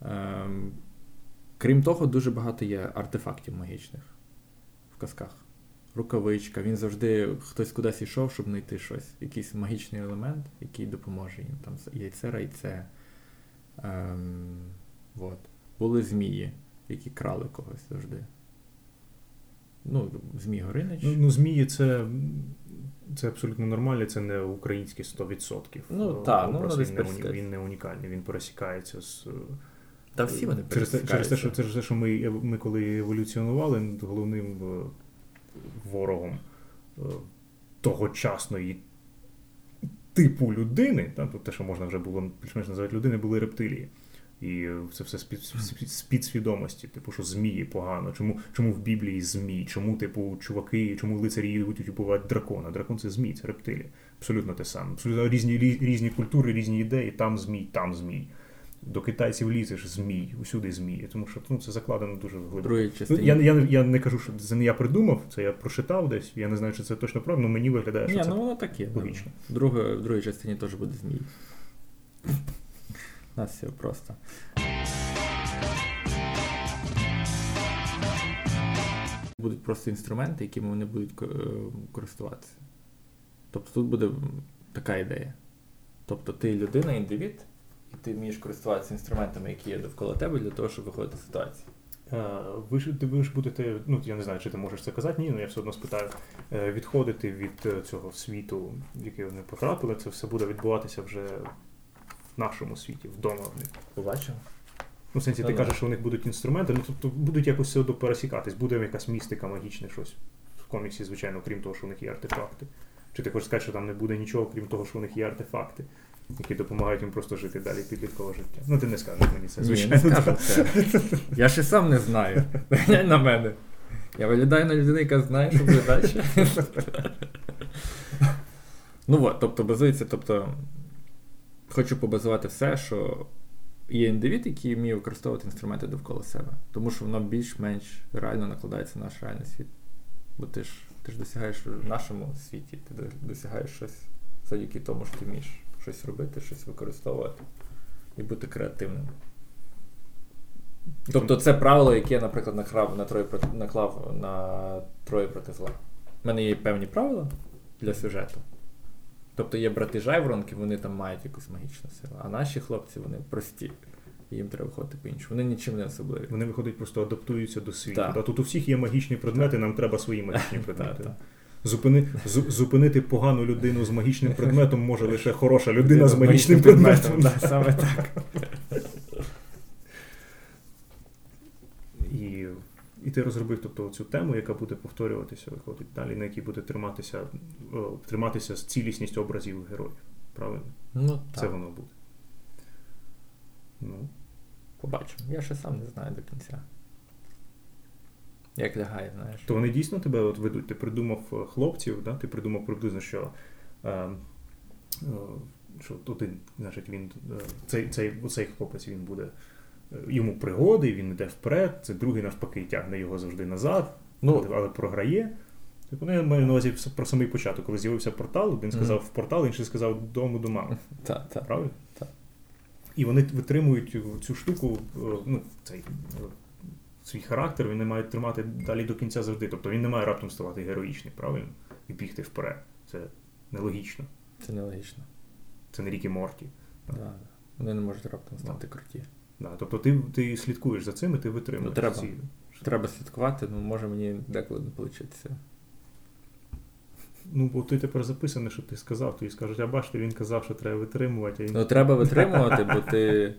B: Ем, Крім того, дуже багато є артефактів магічних в казках. Рукавичка, він завжди хтось кудись йшов, щоб знайти щось. Якийсь магічний елемент, який допоможе їм. Там яйце, райце. Ем, вот. Були змії, які крали когось завжди. Ну, Змій Горинич.
A: Ну, ну змії це це абсолютно нормально, це не українські 100%.
B: Ну, так, ну,
A: він, не, він не унікальний, він пересікається з.
B: Та всі вони
A: через те, через те, що через те, що ми ми коли еволюціонували, головним е, ворогом е, тогочасної типу людини, та, те, що можна вже було більш-менш називати людини, були рептилії. І це все з підсвідомості, типу, що змії погано. Чому чому в Біблії змій? Чому, типу, чуваки, чому лицарі йдуть убивають дракона? Дракон це змій, це рептилія. Абсолютно те саме. Абсолютно різні різні культури, різні ідеї, там змій, там змій. До китайців лізеш змій, усюди змії. Тому що ну, це закладено дуже глибоко. Ну, я я, я не кажу, що це не я придумав, це я прочитав десь. Я не знаю, чи це точно правда, але мені виглядає, що
B: Ні,
A: це
B: ну воно таке.
A: логічно.
B: Друге, в другій частині теж буде змій. У нас все просто. Будуть просто інструменти, якими вони будуть е, користуватися. Тобто тут буде така ідея. Тобто ти людина, індивід, і ти вмієш користуватися інструментами, які є довкола тебе, для того, щоб виходити з ситуації.
A: Ви ж ви ж будете, ну я не знаю, чи ти можеш це казати, ні, але я все одно спитаю, е, відходити від е, цього світу, в який вони потрапили, це все буде відбуватися вже в нашому світі, вдома в них.
B: Побачимо.
A: Ну, в сенсі, ти кажеш, що у них будуть інструменти, ну тобто будуть якось все одно пересікатись, буде якась містика магічна щось в коміксі, звичайно, крім того, що у них є артефакти. Чи ти хочеш сказати, що там не буде нічого, крім того, що у них є артефакти, які допомагають їм просто жити далі підліткове життя. Ну, ти не скажеш мені це, звичайно.
B: Ні, не скажу це. Я ще сам не знаю. Глянь на мене. Я виглядаю на людину, яка знає, що буде далі. Ну от, тобто базується, тобто хочу побазувати все, що є індивід, який вміє використовувати інструменти довкола себе. Тому що воно більш-менш реально накладається на наш реальний світ. Бо ти ж ти ж досягаєш в нашому світі, ти досягаєш щось завдяки тому, що ти вмієш щось робити, щось використовувати і бути креативним. Тобто це правило, яке я, наприклад, наклав на троє наклав на троє проти зла. У мене є певні правила для сюжету. Тобто є брати жайворонки, вони там мають якусь магічну силу. А наші хлопці, вони прості. Їм треба виходити по-іншому. Вони нічим не особливі.
A: Вони виходять, просто адаптуються до світу. А тут у всіх є магічні предмети, нам треба свої магічні предмети. Зупини, Зупинити погану людину з магічним предметом може лише хороша людина з магічним предметом.
B: Да, Саме так.
A: І і ти розробив тобто, цю тему, яка буде повторюватися, виходить далі, на якій буде триматися о, триматися цілісність образів героїв. Правильно?
B: Ну,
A: Це воно буде. Ну.
B: Побачимо. Я ще сам не знаю до кінця. Як лягає, знаєш.
A: То вони дійсно тебе от ведуть. Ти придумав е, хлопців, да? ти придумав приблизно, що е, е, що тут, значить, він, е, цей цей, цей хлопець він буде е, йому пригоди, він йде вперед, це другий навпаки тягне його завжди назад, ну, але програє. Так вони маю на увазі про самий початок, коли з'явився портал, один сказав mm-hmm. в портал, інший сказав дому до мами.
B: Так, так.
A: Правильно? Так. І вони витримують цю штуку, ну, цей свій характер, він не має тримати далі до кінця завжди. Тобто він не має раптом ставати героїчним, правильно? І бігти вперед. Це нелогічно.
B: Це нелогічно.
A: Це не Рікі Морті.
B: Да, да. Вони не можуть раптом стати да. круті.
A: Да, Тобто ти ти слідкуєш за цим і ти витримуєш.
B: Ну, треба. Ці... Треба слідкувати, ну може мені деколи не вийде.
A: Ну, бо ти тепер записаний, що ти сказав, тобі скажуть, а бачите, він казав, що треба витримувати. А він...
B: Ну, треба витримувати, бо ти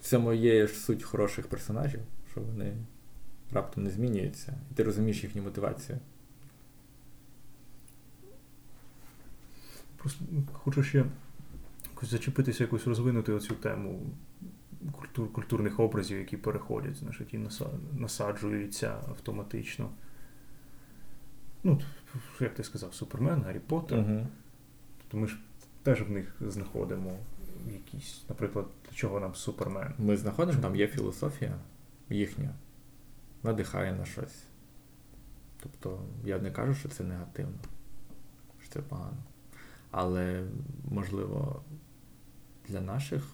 B: в цьому є суть хороших персонажів, що вони раптом не змінюються, і ти розумієш їхню мотивацію.
A: Просто хочу ще якось зачепитися, якось розвинути оцю тему культур, культурних образів, які переходять, значить, і насаджуються автоматично. Ну, як ти сказав, Супермен, Гаррі Поттер.
B: Угу.
A: Тобто ми ж теж в них знаходимо якісь, наприклад, для чого нам Супермен.
B: Ми знаходимо, там є філософія їхня надихає на щось. Тобто я не кажу, що це негативно, що це погано. Але, можливо, для наших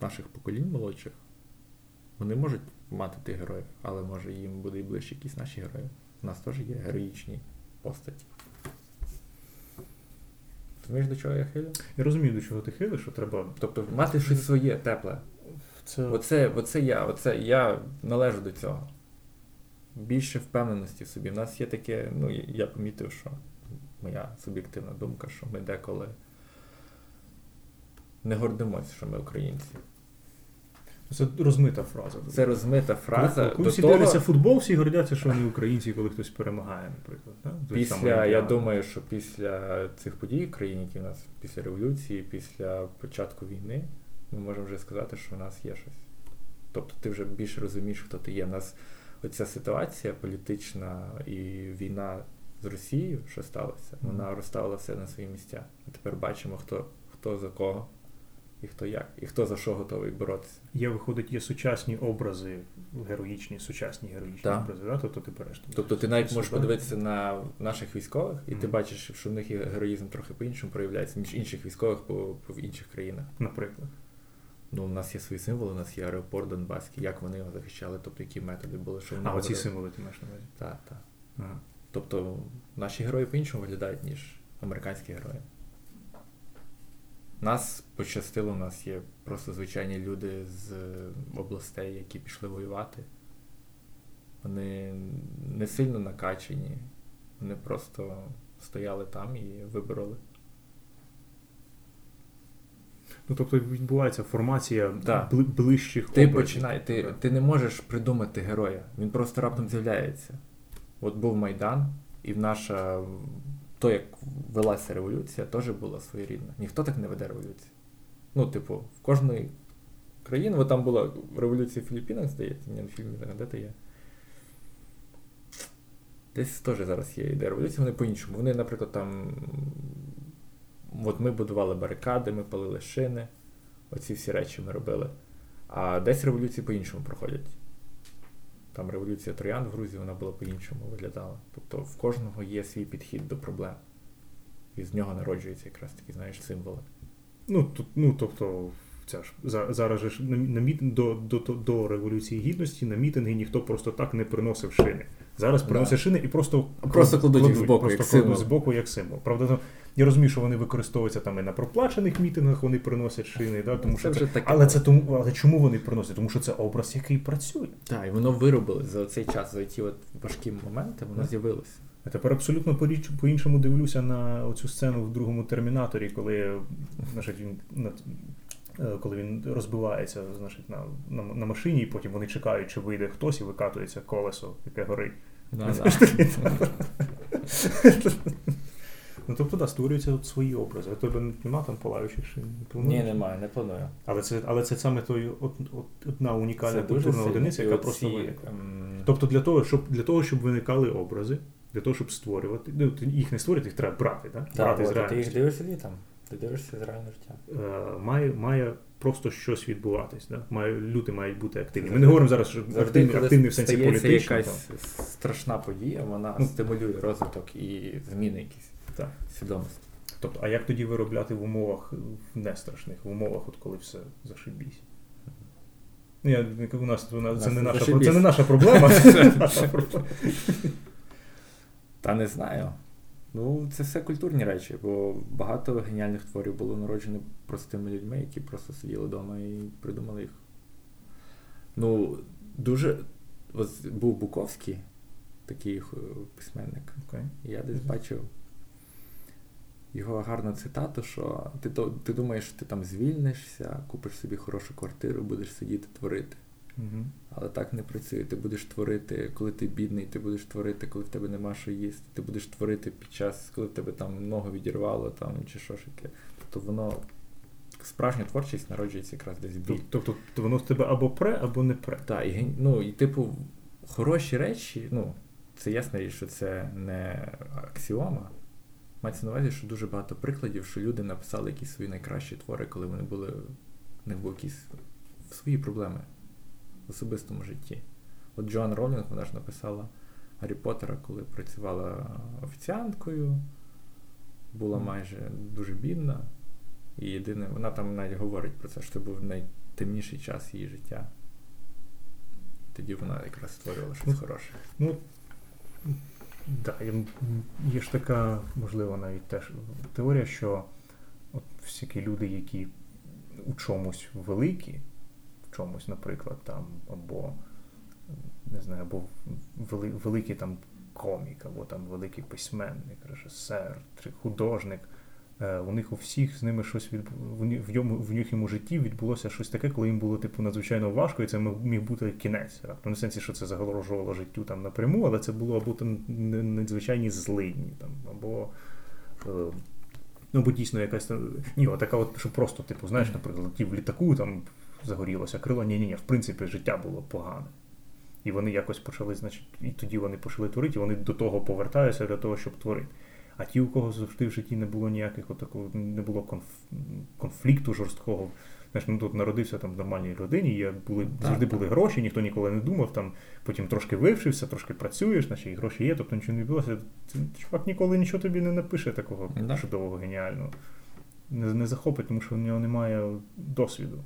B: наших поколінь молодших вони можуть мати тих героїв, але може їм буде і ближче якісь наші герої. У нас теж є героїчні постаті. Розумієш, до чого я хилю?
A: Я розумію, до чого ти хилиш, що треба.
B: Тобто мати щось своє, тепле.
A: Це...
B: Оце, оце я, оце я належу до цього. Більше впевненості в собі. У нас є таке, ну, я- помітив, що моя суб'єктивна думка, що ми деколи не гордимося, що ми українці.
A: Це розмита фраза.
B: Це розмита фраза.
A: Коли, всі
B: того,
A: дивляться футбол, всі гордяться, що вони українці, коли хтось перемагає, наприклад. Да?
B: Після, я думаю, що після цих подій в країні, які в нас після революції, після початку війни, ми можемо вже сказати, що в нас є щось. Тобто ти вже більше розумієш, хто ти є. У нас оця ситуація політична і війна з Росією, що сталося, вона розставила все на свої місця. Ми тепер бачимо, хто, хто за кого і хто як, і хто за що готовий боротися.
A: Є, виходить, є сучасні образи, героїчні, сучасні героїчні
B: Так.
A: образи, да? тобто ти береш.
B: Тобто ти навіть можеш подивитися на наших військових, і ти бачиш, що в них є героїзм трохи по-іншому проявляється, ніж інших військових по, по в інших країнах.
A: Наприклад.
B: Ну, у нас є свої символи, у нас є аеропорт Донбаський, як вони його захищали, тобто які методи були, що вони
A: А, оці символи ти маєш на увазі.
B: Так, так.
A: Ага.
B: Тобто наші герої по-іншому виглядають, ніж американські герої. Нас пощастило, у нас є просто звичайні люди з областей, які пішли воювати. Вони не сильно накачані, вони просто стояли там і вибороли.
A: Ну, тобто відбувається формація бли- ближчих
B: Ти
A: образів.
B: починай, ти, ти не можеш придумати героя. Він просто раптом з'являється. От був Майдан, і в наша. То, як велася революція, теж була своєрідна. Ніхто так не веде революцію. Ну, типу, в кожної країни, от там була революція в Філіппінах, здається, ні, на фільмі, де то є. Десь теж зараз є ідея революції, вони по-іншому. Вони, наприклад, там. От ми будували барикади, ми палили шини. Оці всі речі ми робили. А десь революції по-іншому проходять. Там революція Троян в Грузії, вона була по-іншому виглядала. Тобто в кожного є свій підхід до проблем. І з нього народжуються якраз такі, знаєш, символи.
A: Ну, тут, ну, тобто, ця ж, зараз же ж на, на міт, до, до, до, до Революції Гідності на мітинги ніхто просто так не приносив шини. Зараз
B: Да.
A: приносять шини і просто,
B: Просто кладуть їх збоку,
A: просто
B: як
A: кладуть
B: символ.
A: збоку як символ. Правда, я розумію, що вони використовуються там і на проплачених мітингах, вони приносять шини, да, тому що це,
B: таке.
A: але це тому, але чому вони приносять? Тому що це образ, який працює.
B: Так, і воно виробилось за цей час, за ті от важкі моменти, воно
A: Так.
B: з'явилося.
A: Я тепер абсолютно по-іншому дивлюся на оцю сцену в другому термінаторі, коли значить, він е, коли він розбивається значить, на, на, на машині, і потім вони чекають, чи вийде хтось і викатується колесо, яке горить.
B: Да,
A: Ну тобто, да, створюються от свої образи. У тебе нема там палаючих шин? не плануєш?
B: Ні, немає, не планую.
A: Але це, але це саме той от, от, одна унікальна
B: Це
A: культурна одиниця, яка просто виникла.
B: ем,
A: Тобто для того, щоб для того, щоб виникали образи, для того, щоб створювати, ну їх не створювати, їх треба брати, да?
B: Так,
A: брати з
B: от, ти їх
A: реальності.
B: дивишся літом. Ти дивишся з реального життя.
A: Е, має, має просто щось відбуватись. Да? Має, люди мають бути активні. Ми не говоримо зараз, що
B: Завжди,
A: активні, активні в сенсі
B: стається
A: політичного.
B: якась страшна подія, вона
A: Ну.
B: стимулює розвиток і зміни якісь
A: Так.
B: свідомості.
A: Тобто, а як тоді виробляти в умовах не страшних, в умовах, от коли все зашибісь? Ну, Я, у нас, у нас, це,
B: Нас
A: не наша, це не наша проблема. це наша проблема.
B: Та не знаю. Ну, це все культурні речі, бо багато геніальних творів було народжено простими людьми, які просто сиділи вдома і придумали їх. Ну, дуже. Ось був Буковський, такий е, письменник. І Я десь бачив його гарну цитату, що ти, то- ти думаєш, що ти там звільнишся, купиш собі хорошу квартиру, будеш сидіти творити.
A: Мгм.
B: Але так не працює. Ти будеш творити, коли ти бідний, ти будеш творити, коли в тебе нема що їсти. Ти будеш творити під час, коли в тебе там ногу відірвало там, чи що ж таке. Тобто воно. Справжня творчість народжується якраз десь біль.
A: Тобто то воно в тебе або пре, або не пре.
B: Так, і, ну, і типу, хороші речі, ну, це ясна річ, що це не аксіома. Мається на увазі, що дуже багато прикладів, що люди написали якісь свої найкращі твори, коли вони були, в них були якісь свої проблеми в особистому житті. От Джоан Ролінг, вона ж написала Гаррі Поттера, коли працювала офіціанткою, була майже дуже бідна. І єдине, вона там навіть говорить про це, що це був найтемніший час її життя. тоді вона якраз створювала щось хороше.
A: Ну, да, є ж така, можливо, навіть теж теорія, що от всякі люди, які у чомусь великі, в чомусь, наприклад, там, або не знаю, або вели, великий там комік, або там великий письменник, режисер, художник. Е, у них у всіх з ними щось від в йому в їхньому житті відбулося щось таке, коли їм було типу надзвичайно важко, і це міг бути кінець. Ну, не сенсі, що це загрожувало життю там напряму, але це було або там надзвичайні злидні, там, або е, ну, бо дійсно якась там. Ні, така от, що просто, типу, знаєш, наприклад, летів в літаку, там загорілося крило. Ні, ні, ні, в принципі, життя було погане. І вони якось почали, значить, і тоді вони почали творити, і вони до того повертаються для того, щоб творити. А ті, у кого завжди в житті не було ніяких отакого, не було конф, конфлікту жорсткого. Знаєш, ну тут народився там в нормальній родині, є, були, завжди були гроші, ніхто ніколи не думав, там потім трошки вивчився, трошки працюєш, значить і гроші є, тобто нічого не відбулося. Чувак ніколи нічого тобі не напише такого да. чудового, геніального. Не, не захопить, тому що в нього немає досвіду,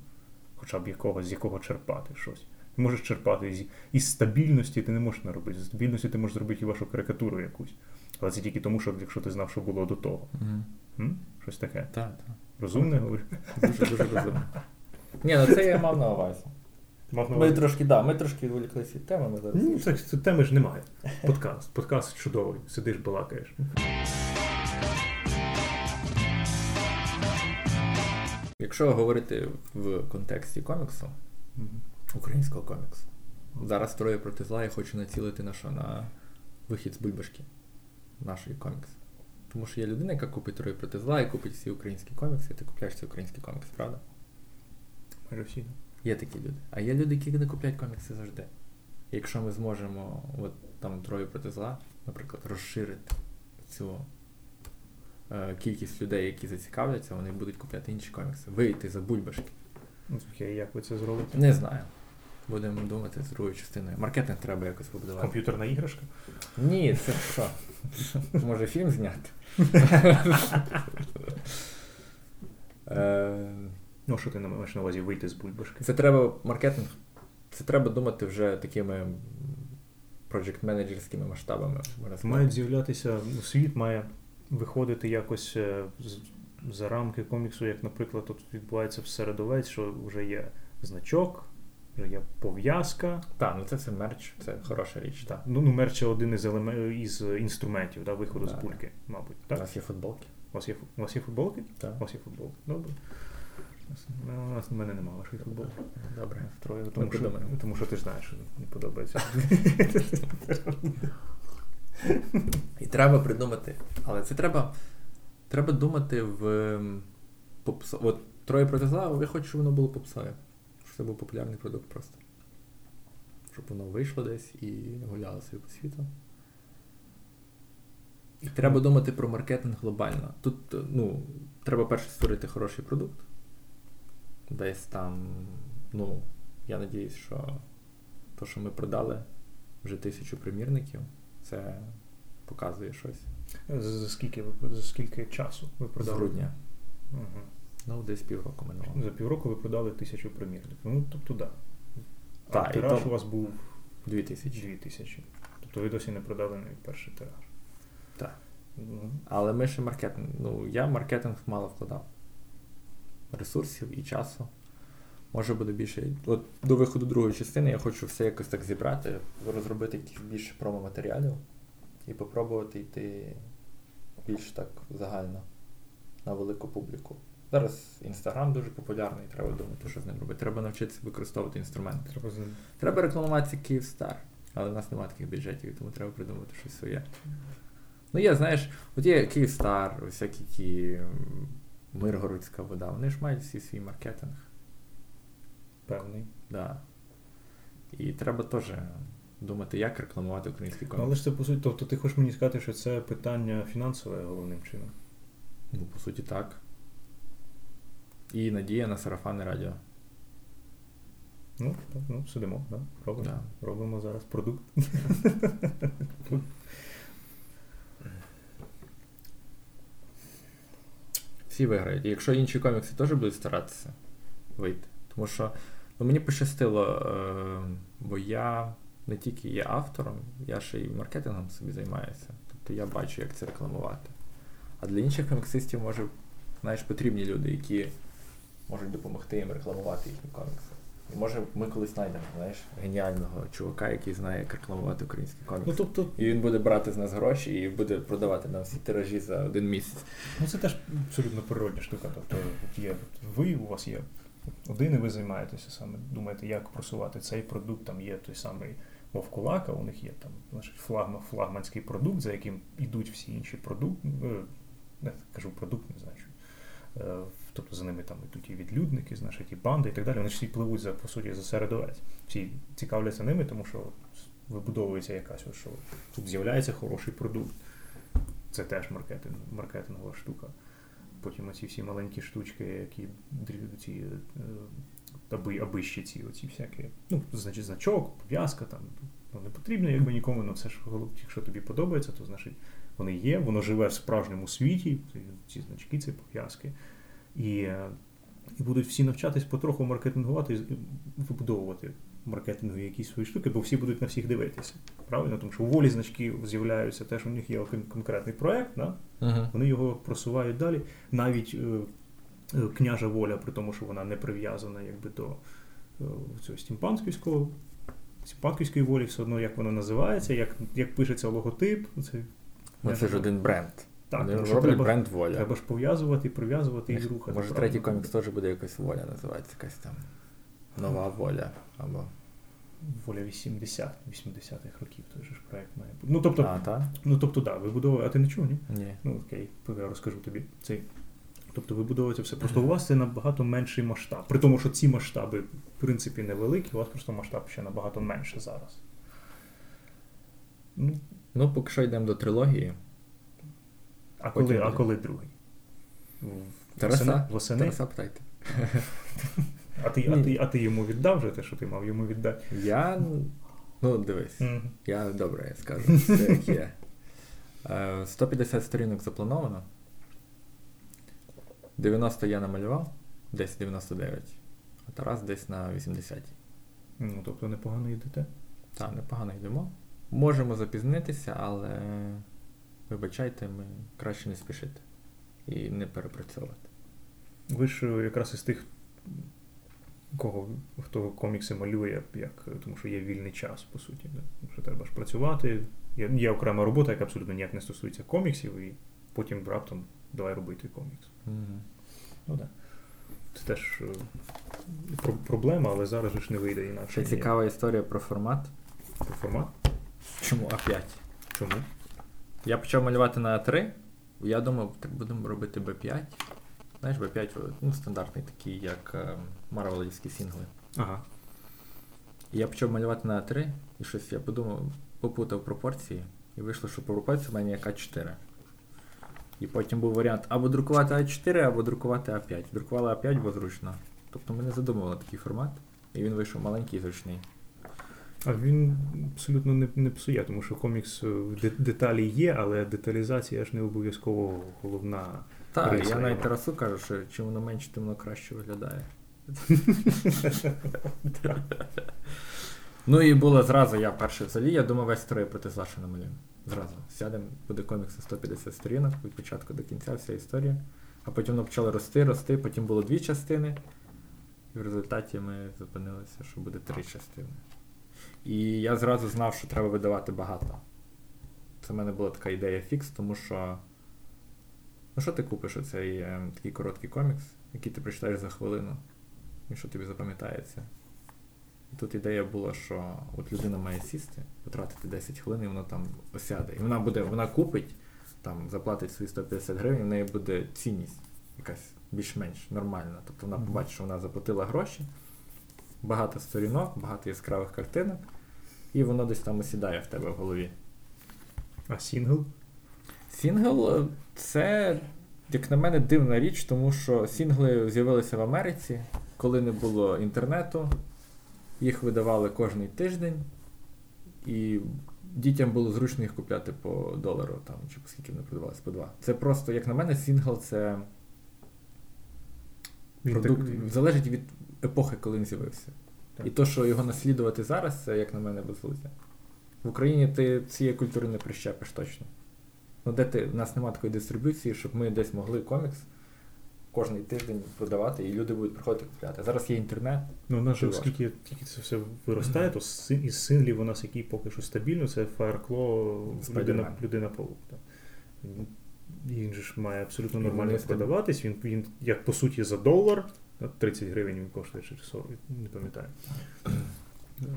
A: хоча б якогось, з якого черпати щось. Ти можеш черпати з із стабільності, ти не можеш наробити. З стабільності ти можеш зробити і вашу карикатуру якусь. Але це тільки тому, що якщо ти знав, що було до того.
B: Угу.
A: Щось таке.
B: Так, так.
A: Розумне говориш?
B: Дуже дуже розумне. Ні, ну це я мав на увазі. Мав на увазі. Ми трошки, да, ми трошки відволіклися від теми. Ми зараз...
A: Ну, це, це теми ж немає. Подкаст. Подкаст чудовий. Сидиш, балакаєш.
B: Якщо говорити в контексті коміксу, українського коміксу, зараз троє проти зла я хочу націлити на що? На вихід з бульбашки нашої комікси. Тому що є людина, яка купить троє проти зла і купить всі українські комікси, і ти купляєш ці українські комікси, правда?
A: Майже всі.
B: Є такі люди. А є люди, які не купляють комікси завжди. І якщо ми зможемо от там троє проти зла, наприклад, розширити цю е, кількість людей, які зацікавляться, вони будуть купляти інші комікси, вийти за бульбашки.
A: Ну, окей, як ви це зробите?
B: Не знаю. Будемо думати з другою частиною. Маркетинг треба якось побудувати.
A: Комп'ютерна іграшка?
B: Ні, це що? Може фільм зняти?
A: Е, ну, що ти маєш на увазі вийти з бульбашки?
B: Це треба маркетинг. Це треба думати вже такими проджект-менеджерськими масштабами.
A: Мають з'являтися, ну, світ має виходити якось е, за рамки коміксу, як, наприклад, тут відбувається в середовець, що вже є значок є пов'язка.
B: Так, ну це це мерч, це хороша річ.
A: Так. Ну, ну мерч це один із елементів із інструментів да, виходу так. з бульки, мабуть. Так?
B: У нас є футболки.
A: У вас є у вас є футболки?
B: Так.
A: У вас є футболки. Добре. Ну, у нас у мене немає вашої футболки.
B: Добре,
A: втроє, тому, що, тому що ти ж знаєш, що не подобається.
B: І треба придумати. Але це треба треба думати в попсо. От троє проти зла, я хочу, щоб воно було попсове щоб це був популярний продукт просто. Щоб воно вийшло десь і гуляло собі по світу. І треба думати про маркетинг глобально. Тут ну, треба перше створити хороший продукт. Десь там, ну, я надіюсь, що то, що ми продали вже тисячу примірників, це показує щось.
A: За скільки за скільки часу ви продали?
B: З грудня.
A: Угу.
B: Ну, десь півроку минуло.
A: За півроку ви продали тисячу примірників. Ну, тобто, да.
B: А так.
A: тираж то... у вас був
B: дві тисячі.
A: Дві тисячі. Тобто ви досі не продали навіть перший тираж.
B: Так. Ну. Але ми ще маркетинг. Ну, я маркетинг мало вкладав. Ресурсів і часу. Може буде більше. От до виходу другої частини я хочу все якось так зібрати, розробити якісь більше промо-матеріалів і попробувати йти більш так загально на велику публіку. Зараз інстаграм дуже популярний, треба думати, що з ним робити. Треба навчитися використовувати інструменти.
A: Треба
B: треба рекламувати Київстар, але в нас немає таких бюджетів, тому треба придумати щось своє. Ну, є, знаєш, от є Київстар, всякі ті Миргородська вода, вони ж мають всі свій маркетинг.
A: Певний.
B: Да. І треба теж думати, як рекламувати український комікс.
A: Але ж це по суті, тобто ти хочеш мені сказати, що це питання фінансове головним чином?
B: Ну, по суті, так і надія на сарафанне радіо.
A: Ну, ну, сидимо, да? робимо
B: да.
A: робимо зараз продукт.
B: Всі виграють. І якщо інші комікси теж будуть старатися вийти. Тому що ну, мені пощастило, е, Бо я не тільки є автором, я ще й маркетингом собі займаюся. Тобто я бачу, як це рекламувати. А для інших коміксистів, може, знаєш, потрібні люди, які можуть допомогти їм рекламувати їхні комікси. І може ми колись знайдемо, знаєш, геніального чувака, який знає, як рекламувати українські комікси.
A: Ну, тобто,
B: І він буде брати з нас гроші і буде продавати нам всі тиражі за один місяць.
A: ну це теж абсолютно природня штука. Тобто є ви, у вас є один, і ви займаєтеся саме, думаєте, як просувати цей продукт, там є той самий Вовкулака, у них є там значить, флагма, флагманський продукт, за яким йдуть всі інші продукти. Не кажу продукт, не знаю. Тобто за ними там йдуть і відлюдники, значить, і банди і так далі. Вони ж всі пливуть за по суті за середовець. Всі цікавляться ними, тому що вибудовується якась, що тут з'являється хороший продукт. Це теж маркетинг, маркетингова штука. Потім оці всі маленькі штучки, які ці е, аби, абищі ці оці всякі. Ну, значить, значок, пов'язка там. Ну, не потрібно якби нікому, але це ж голов- якщо тобі подобається, то значить вони є, воно живе в справжньому світі, ці значки, ці пов'язки. І, і будуть всі навчатись потроху маркетингувати, вибудовувати маркетингові якісь свої штуки, бо всі будуть на всіх дивитися. Правильно? Тому що у волі значки з'являються теж у них є кон- конкретний проект, да?
B: Угу.
A: вони його просувають далі. Навіть е, е, княжа воля, при тому, що вона не прив'язана якби до е, цього стімпанківського. Стімпанківської волі все одно, як воно називається, як, як пишеться логотип. Це,
B: Ну, це ж один бренд.
A: Так,
B: Вони роблять
A: треба,
B: бренд воля.
A: треба ж пов'язувати, прив'язувати і рухати.
B: Може,
A: правильно?
B: третій комікс теж буде якось воля називається, якась там нова воля. Або...
A: Воля 80, 80-х років той же ж проект має бути. Ну тобто,
B: А, так?
A: ну, тобто, да, вибудовує. А ти не чув, ні?
B: Ні.
A: Ну окей, я розкажу тобі. Цей. Тобто вибудовується все. Просто у вас це набагато менший масштаб. При тому, що ці масштаби, в принципі, невеликі, у вас просто масштаб ще набагато менше зараз. Ну,
B: Ну, поки що йдемо до трилогії.
A: А
B: Потім
A: коли, а
B: буде.
A: коли другий? В-
B: Тараса.
A: Восени?
B: Тараса питайте.
A: А, ти, а, ти, а ти йому віддав вже те, що ти мав йому віддати?
B: Я. Ну, дивись.
A: Мгм.
B: Я добре я скажу, все як є. Е, 150 сторінок заплановано. 90 я намалював, десь 99, а Тарас десь на 80.
A: Ну, тобто непогано йдете.
B: Так, непогано йдемо. Можемо запізнитися, але вибачайте, ми краще не спішити і не перепрацьовувати.
A: Ви ж е, якраз із тих, кого хто комікси малює, як, тому що є вільний час, по суті. Да? Тому що треба ж працювати. Є, є окрема робота, яка абсолютно ніяк не стосується коміксів, і потім раптом давай робити комікс. Ну да. Це теж е, про- проблема, але зараз ж не вийде інакше. Ніяк.
B: цікава історія про формат.
A: Про формат.
B: Чому А5?
A: Чому?
B: Я почав малювати на А3. Я думав, так будемо робити Б5. Знаєш, Б5 ну, стандартний такий, як е, марвелівські сінгли.
A: Ага.
B: Я почав малювати на А3, і щось я подумав, попутав пропорції, і вийшло, що по пропорції в мене як А4. І потім був варіант або друкувати А4, або друкувати А5. Друкували А5, бо зручно. Тобто ми не задумували такий формат, і він вийшов маленький і зручний.
A: А він абсолютно не, не псує, тому що комікс е, деталі є, але деталізація ж не обов'язково головна.
B: Так,
A: Риса
B: я навіть. Тарасу кажу, що чим воно менше, тим воно краще виглядає. ну і було зразу, я перший взагалі, я думав, весь строй проти Саші намалюємо. Зразу. Сядемо, буде комікс на 150 сторінок, від початку до кінця вся історія. А потім воно почало рости, рости, потім було дві частини. І в результаті ми зупинилися, що буде три частини. І я зразу знав, що треба видавати багато. Це в мене була така ідея фікс, тому що. Ну, що ти купиш оцей е, такий короткий комікс, який ти прочитаєш за хвилину, і що тобі запам'ятається. І тут ідея була, що от людина має сісти, потратити 10 хвилин, і вона там осяде. І вона буде, вона купить, там, заплатить свої 150 гривень, і в неї буде цінність якась більш-менш нормальна. Тобто вона побачить, що вона заплатила гроші, багато сторінок, багато яскравих картинок, і воно десь там осідає в тебе в голові.
A: А сінгл?
B: Сінгл е, це, як на мене, дивна річ, тому що сінгли з'явилися в Америці, коли не було інтернету. Їх видавали кожний тиждень, і дітям було зручно їх купляти по долару, там, чи по скільки вони продавалися, по два. Це просто, як на мене, сінгл це продукт, залежить від епохи, коли він з'явився. І то, що його наслідувати зараз, це, як на мене, безглуздя. В Україні ти цієї культури не прищепиш точно. Ну, де ти, У нас немає такої дистриб'юції, щоб ми десь могли комікс кожний тиждень продавати, і люди будуть приходити купляти. Зараз є інтернет.
A: Ну, у нас же, оскільки тільки це все виростає, то син- із синглів у нас який поки що стабільно, це Fireclaw, людина, людина паук. Так. Він- же ж має абсолютно нормально продаватись. Він, він як по суті за долар, 30 гривень він коштує чи 40, не пам'ятаю.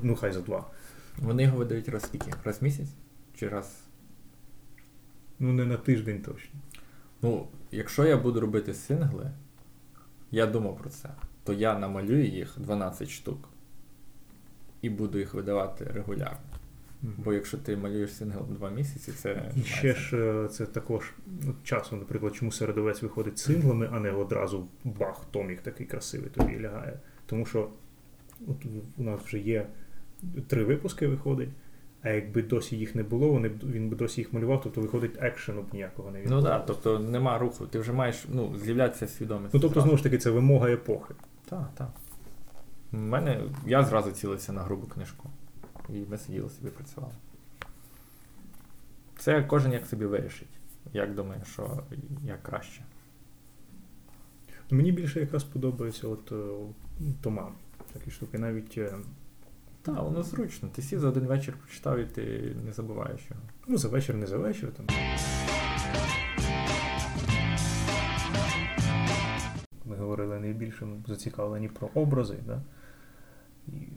A: Ну, хай за два.
B: Вони його видають раз скільки? Раз в місяць? Чи раз.
A: Ну, не на тиждень точно.
B: Ну, якщо я буду робити сингли, я думав про це, то я намалюю їх 12 штук і буду їх видавати регулярно. Бо якщо ти малюєш сингл 2 місяці, це.
A: І ще ж е, це також ну, часом, наприклад, чому середовець виходить синглами, а не одразу бах, томік такий красивий тобі лягає. Тому що от у нас вже є три випуски виходить, а якби досі їх не було, вони він би досі їх малював, тобто виходить екшену б ніякого не
B: Ну так, тобто нема руху, ти вже маєш ну, з'являтися свідомість.
A: Ну тобто, знову ж таки, це вимога епохи.
B: Так, так. У мене я зразу цілився на грубу книжку. І ми сиділи собі працювали. Це кожен як собі вирішить. Як думає, що як краще.
A: Ну, Мені більше якраз подобається от е, тома. Такі штуки. Навіть е,
B: Так, воно зручно. Ти сів за один вечір прочитав і ти не забуваєш його.
A: ну, за вечір, не за вечір. Там. Ми говорили найбільше зацікавлені про образи, да? і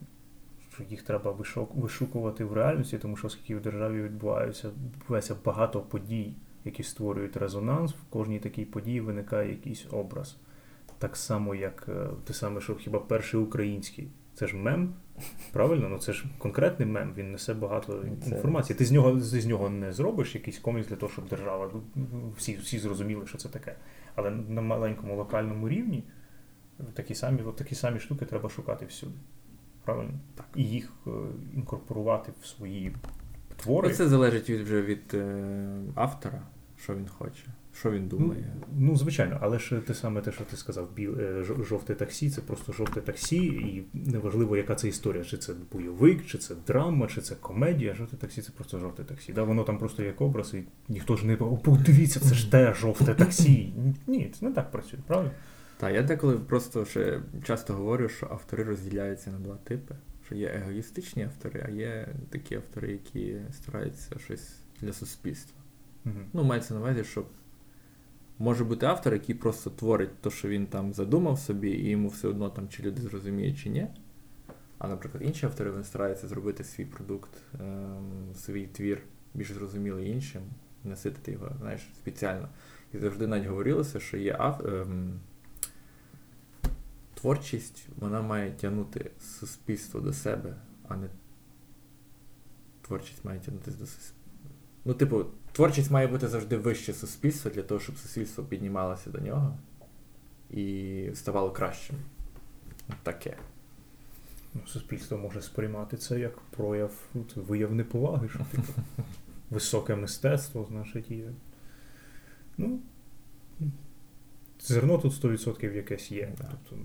A: що їх треба вишукувати в реальності, тому що оскільки в державі відбуваються відбувається багато подій, які створюють резонанс, в кожній такій події виникає якийсь образ. Так само, як е, те саме, що хіба перший український. Це ж мем, правильно? Ну це ж конкретний мем, він несе багато інформації. Ти з нього ти з нього не зробиш якийсь комікс для того, щоб держава. ну, Всі, всі зрозуміли, що це таке. Але на маленькому локальному рівні такі самі, такі самі штуки треба шукати всюди. Правильно?
B: Так.
A: І їх е, інкорпорувати в свої твори.
B: Ну, Це залежить від, вже від е, автора, що він хоче, що він думає.
A: Ну, ну, звичайно, але ж те саме те, що ти сказав, біл, е, жовте таксі, це просто жовте таксі, і неважливо, яка це історія, чи це бойовик, чи це драма, чи це комедія. Жовте таксі це просто жовте таксі. Да, воно там просто як образ, і ніхто ж не «О, подивіться, це ж те жовте таксі. Ні, це не так працює, правильно?
B: Так, я деколи просто ще часто говорю, що автори розділяються на два типи. Що є егоїстичні автори, а є такі автори, які стараються щось для суспільства.
A: Угу.
B: Ну, мається на увазі, що може бути автор, який просто творить те, що він там задумав собі, і йому все одно там чи люди зрозуміють, чи ні. А, наприклад, інші автори вони стараються зробити свій продукт, ем, свій твір більш зрозумілий іншим, наситити його, знаєш, спеціально. І завжди навіть говорилося, що є ав... ем, творчість, вона має тягнути суспільство до себе, а не творчість має тягнутися до суспільства. Ну, типу, творчість має бути завжди вище суспільства для того, щоб суспільство піднімалося до нього і ставало кращим. Таке.
A: Ну, суспільство може сприймати це як прояв ну, це вияв неповаги, що типу, високе мистецтво, значить, є. Ну, зерно тут 100% якесь є.
B: Да.
A: Тобто,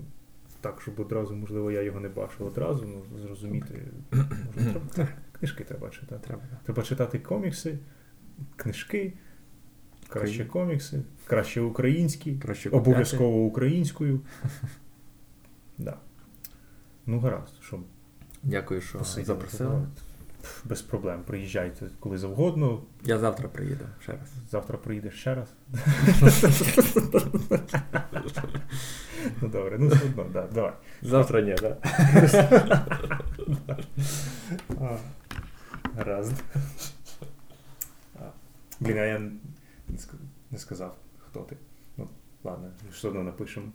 A: так, щоб одразу, можливо, я його не бачив одразу, ну, зрозуміти. Може, треба, книжки треба читати.
B: Треба.
A: Треба читати комікси, книжки, краще комікси, краще українські.
B: Краще.
A: Обов'язково українською. Да. Ну, гаразд, що
B: Дякую, що запросили.
A: Без проблем. Приїжджайте коли завгодно.
B: Я завтра приїду ще раз.
A: Завтра приїдеш ще раз. ну добре, ну все одно, да, давай.
B: Завтра ні, так.
A: Гаразд. Блін, а я не не сказав, хто ти. Ну, ладно, все одно напишемо.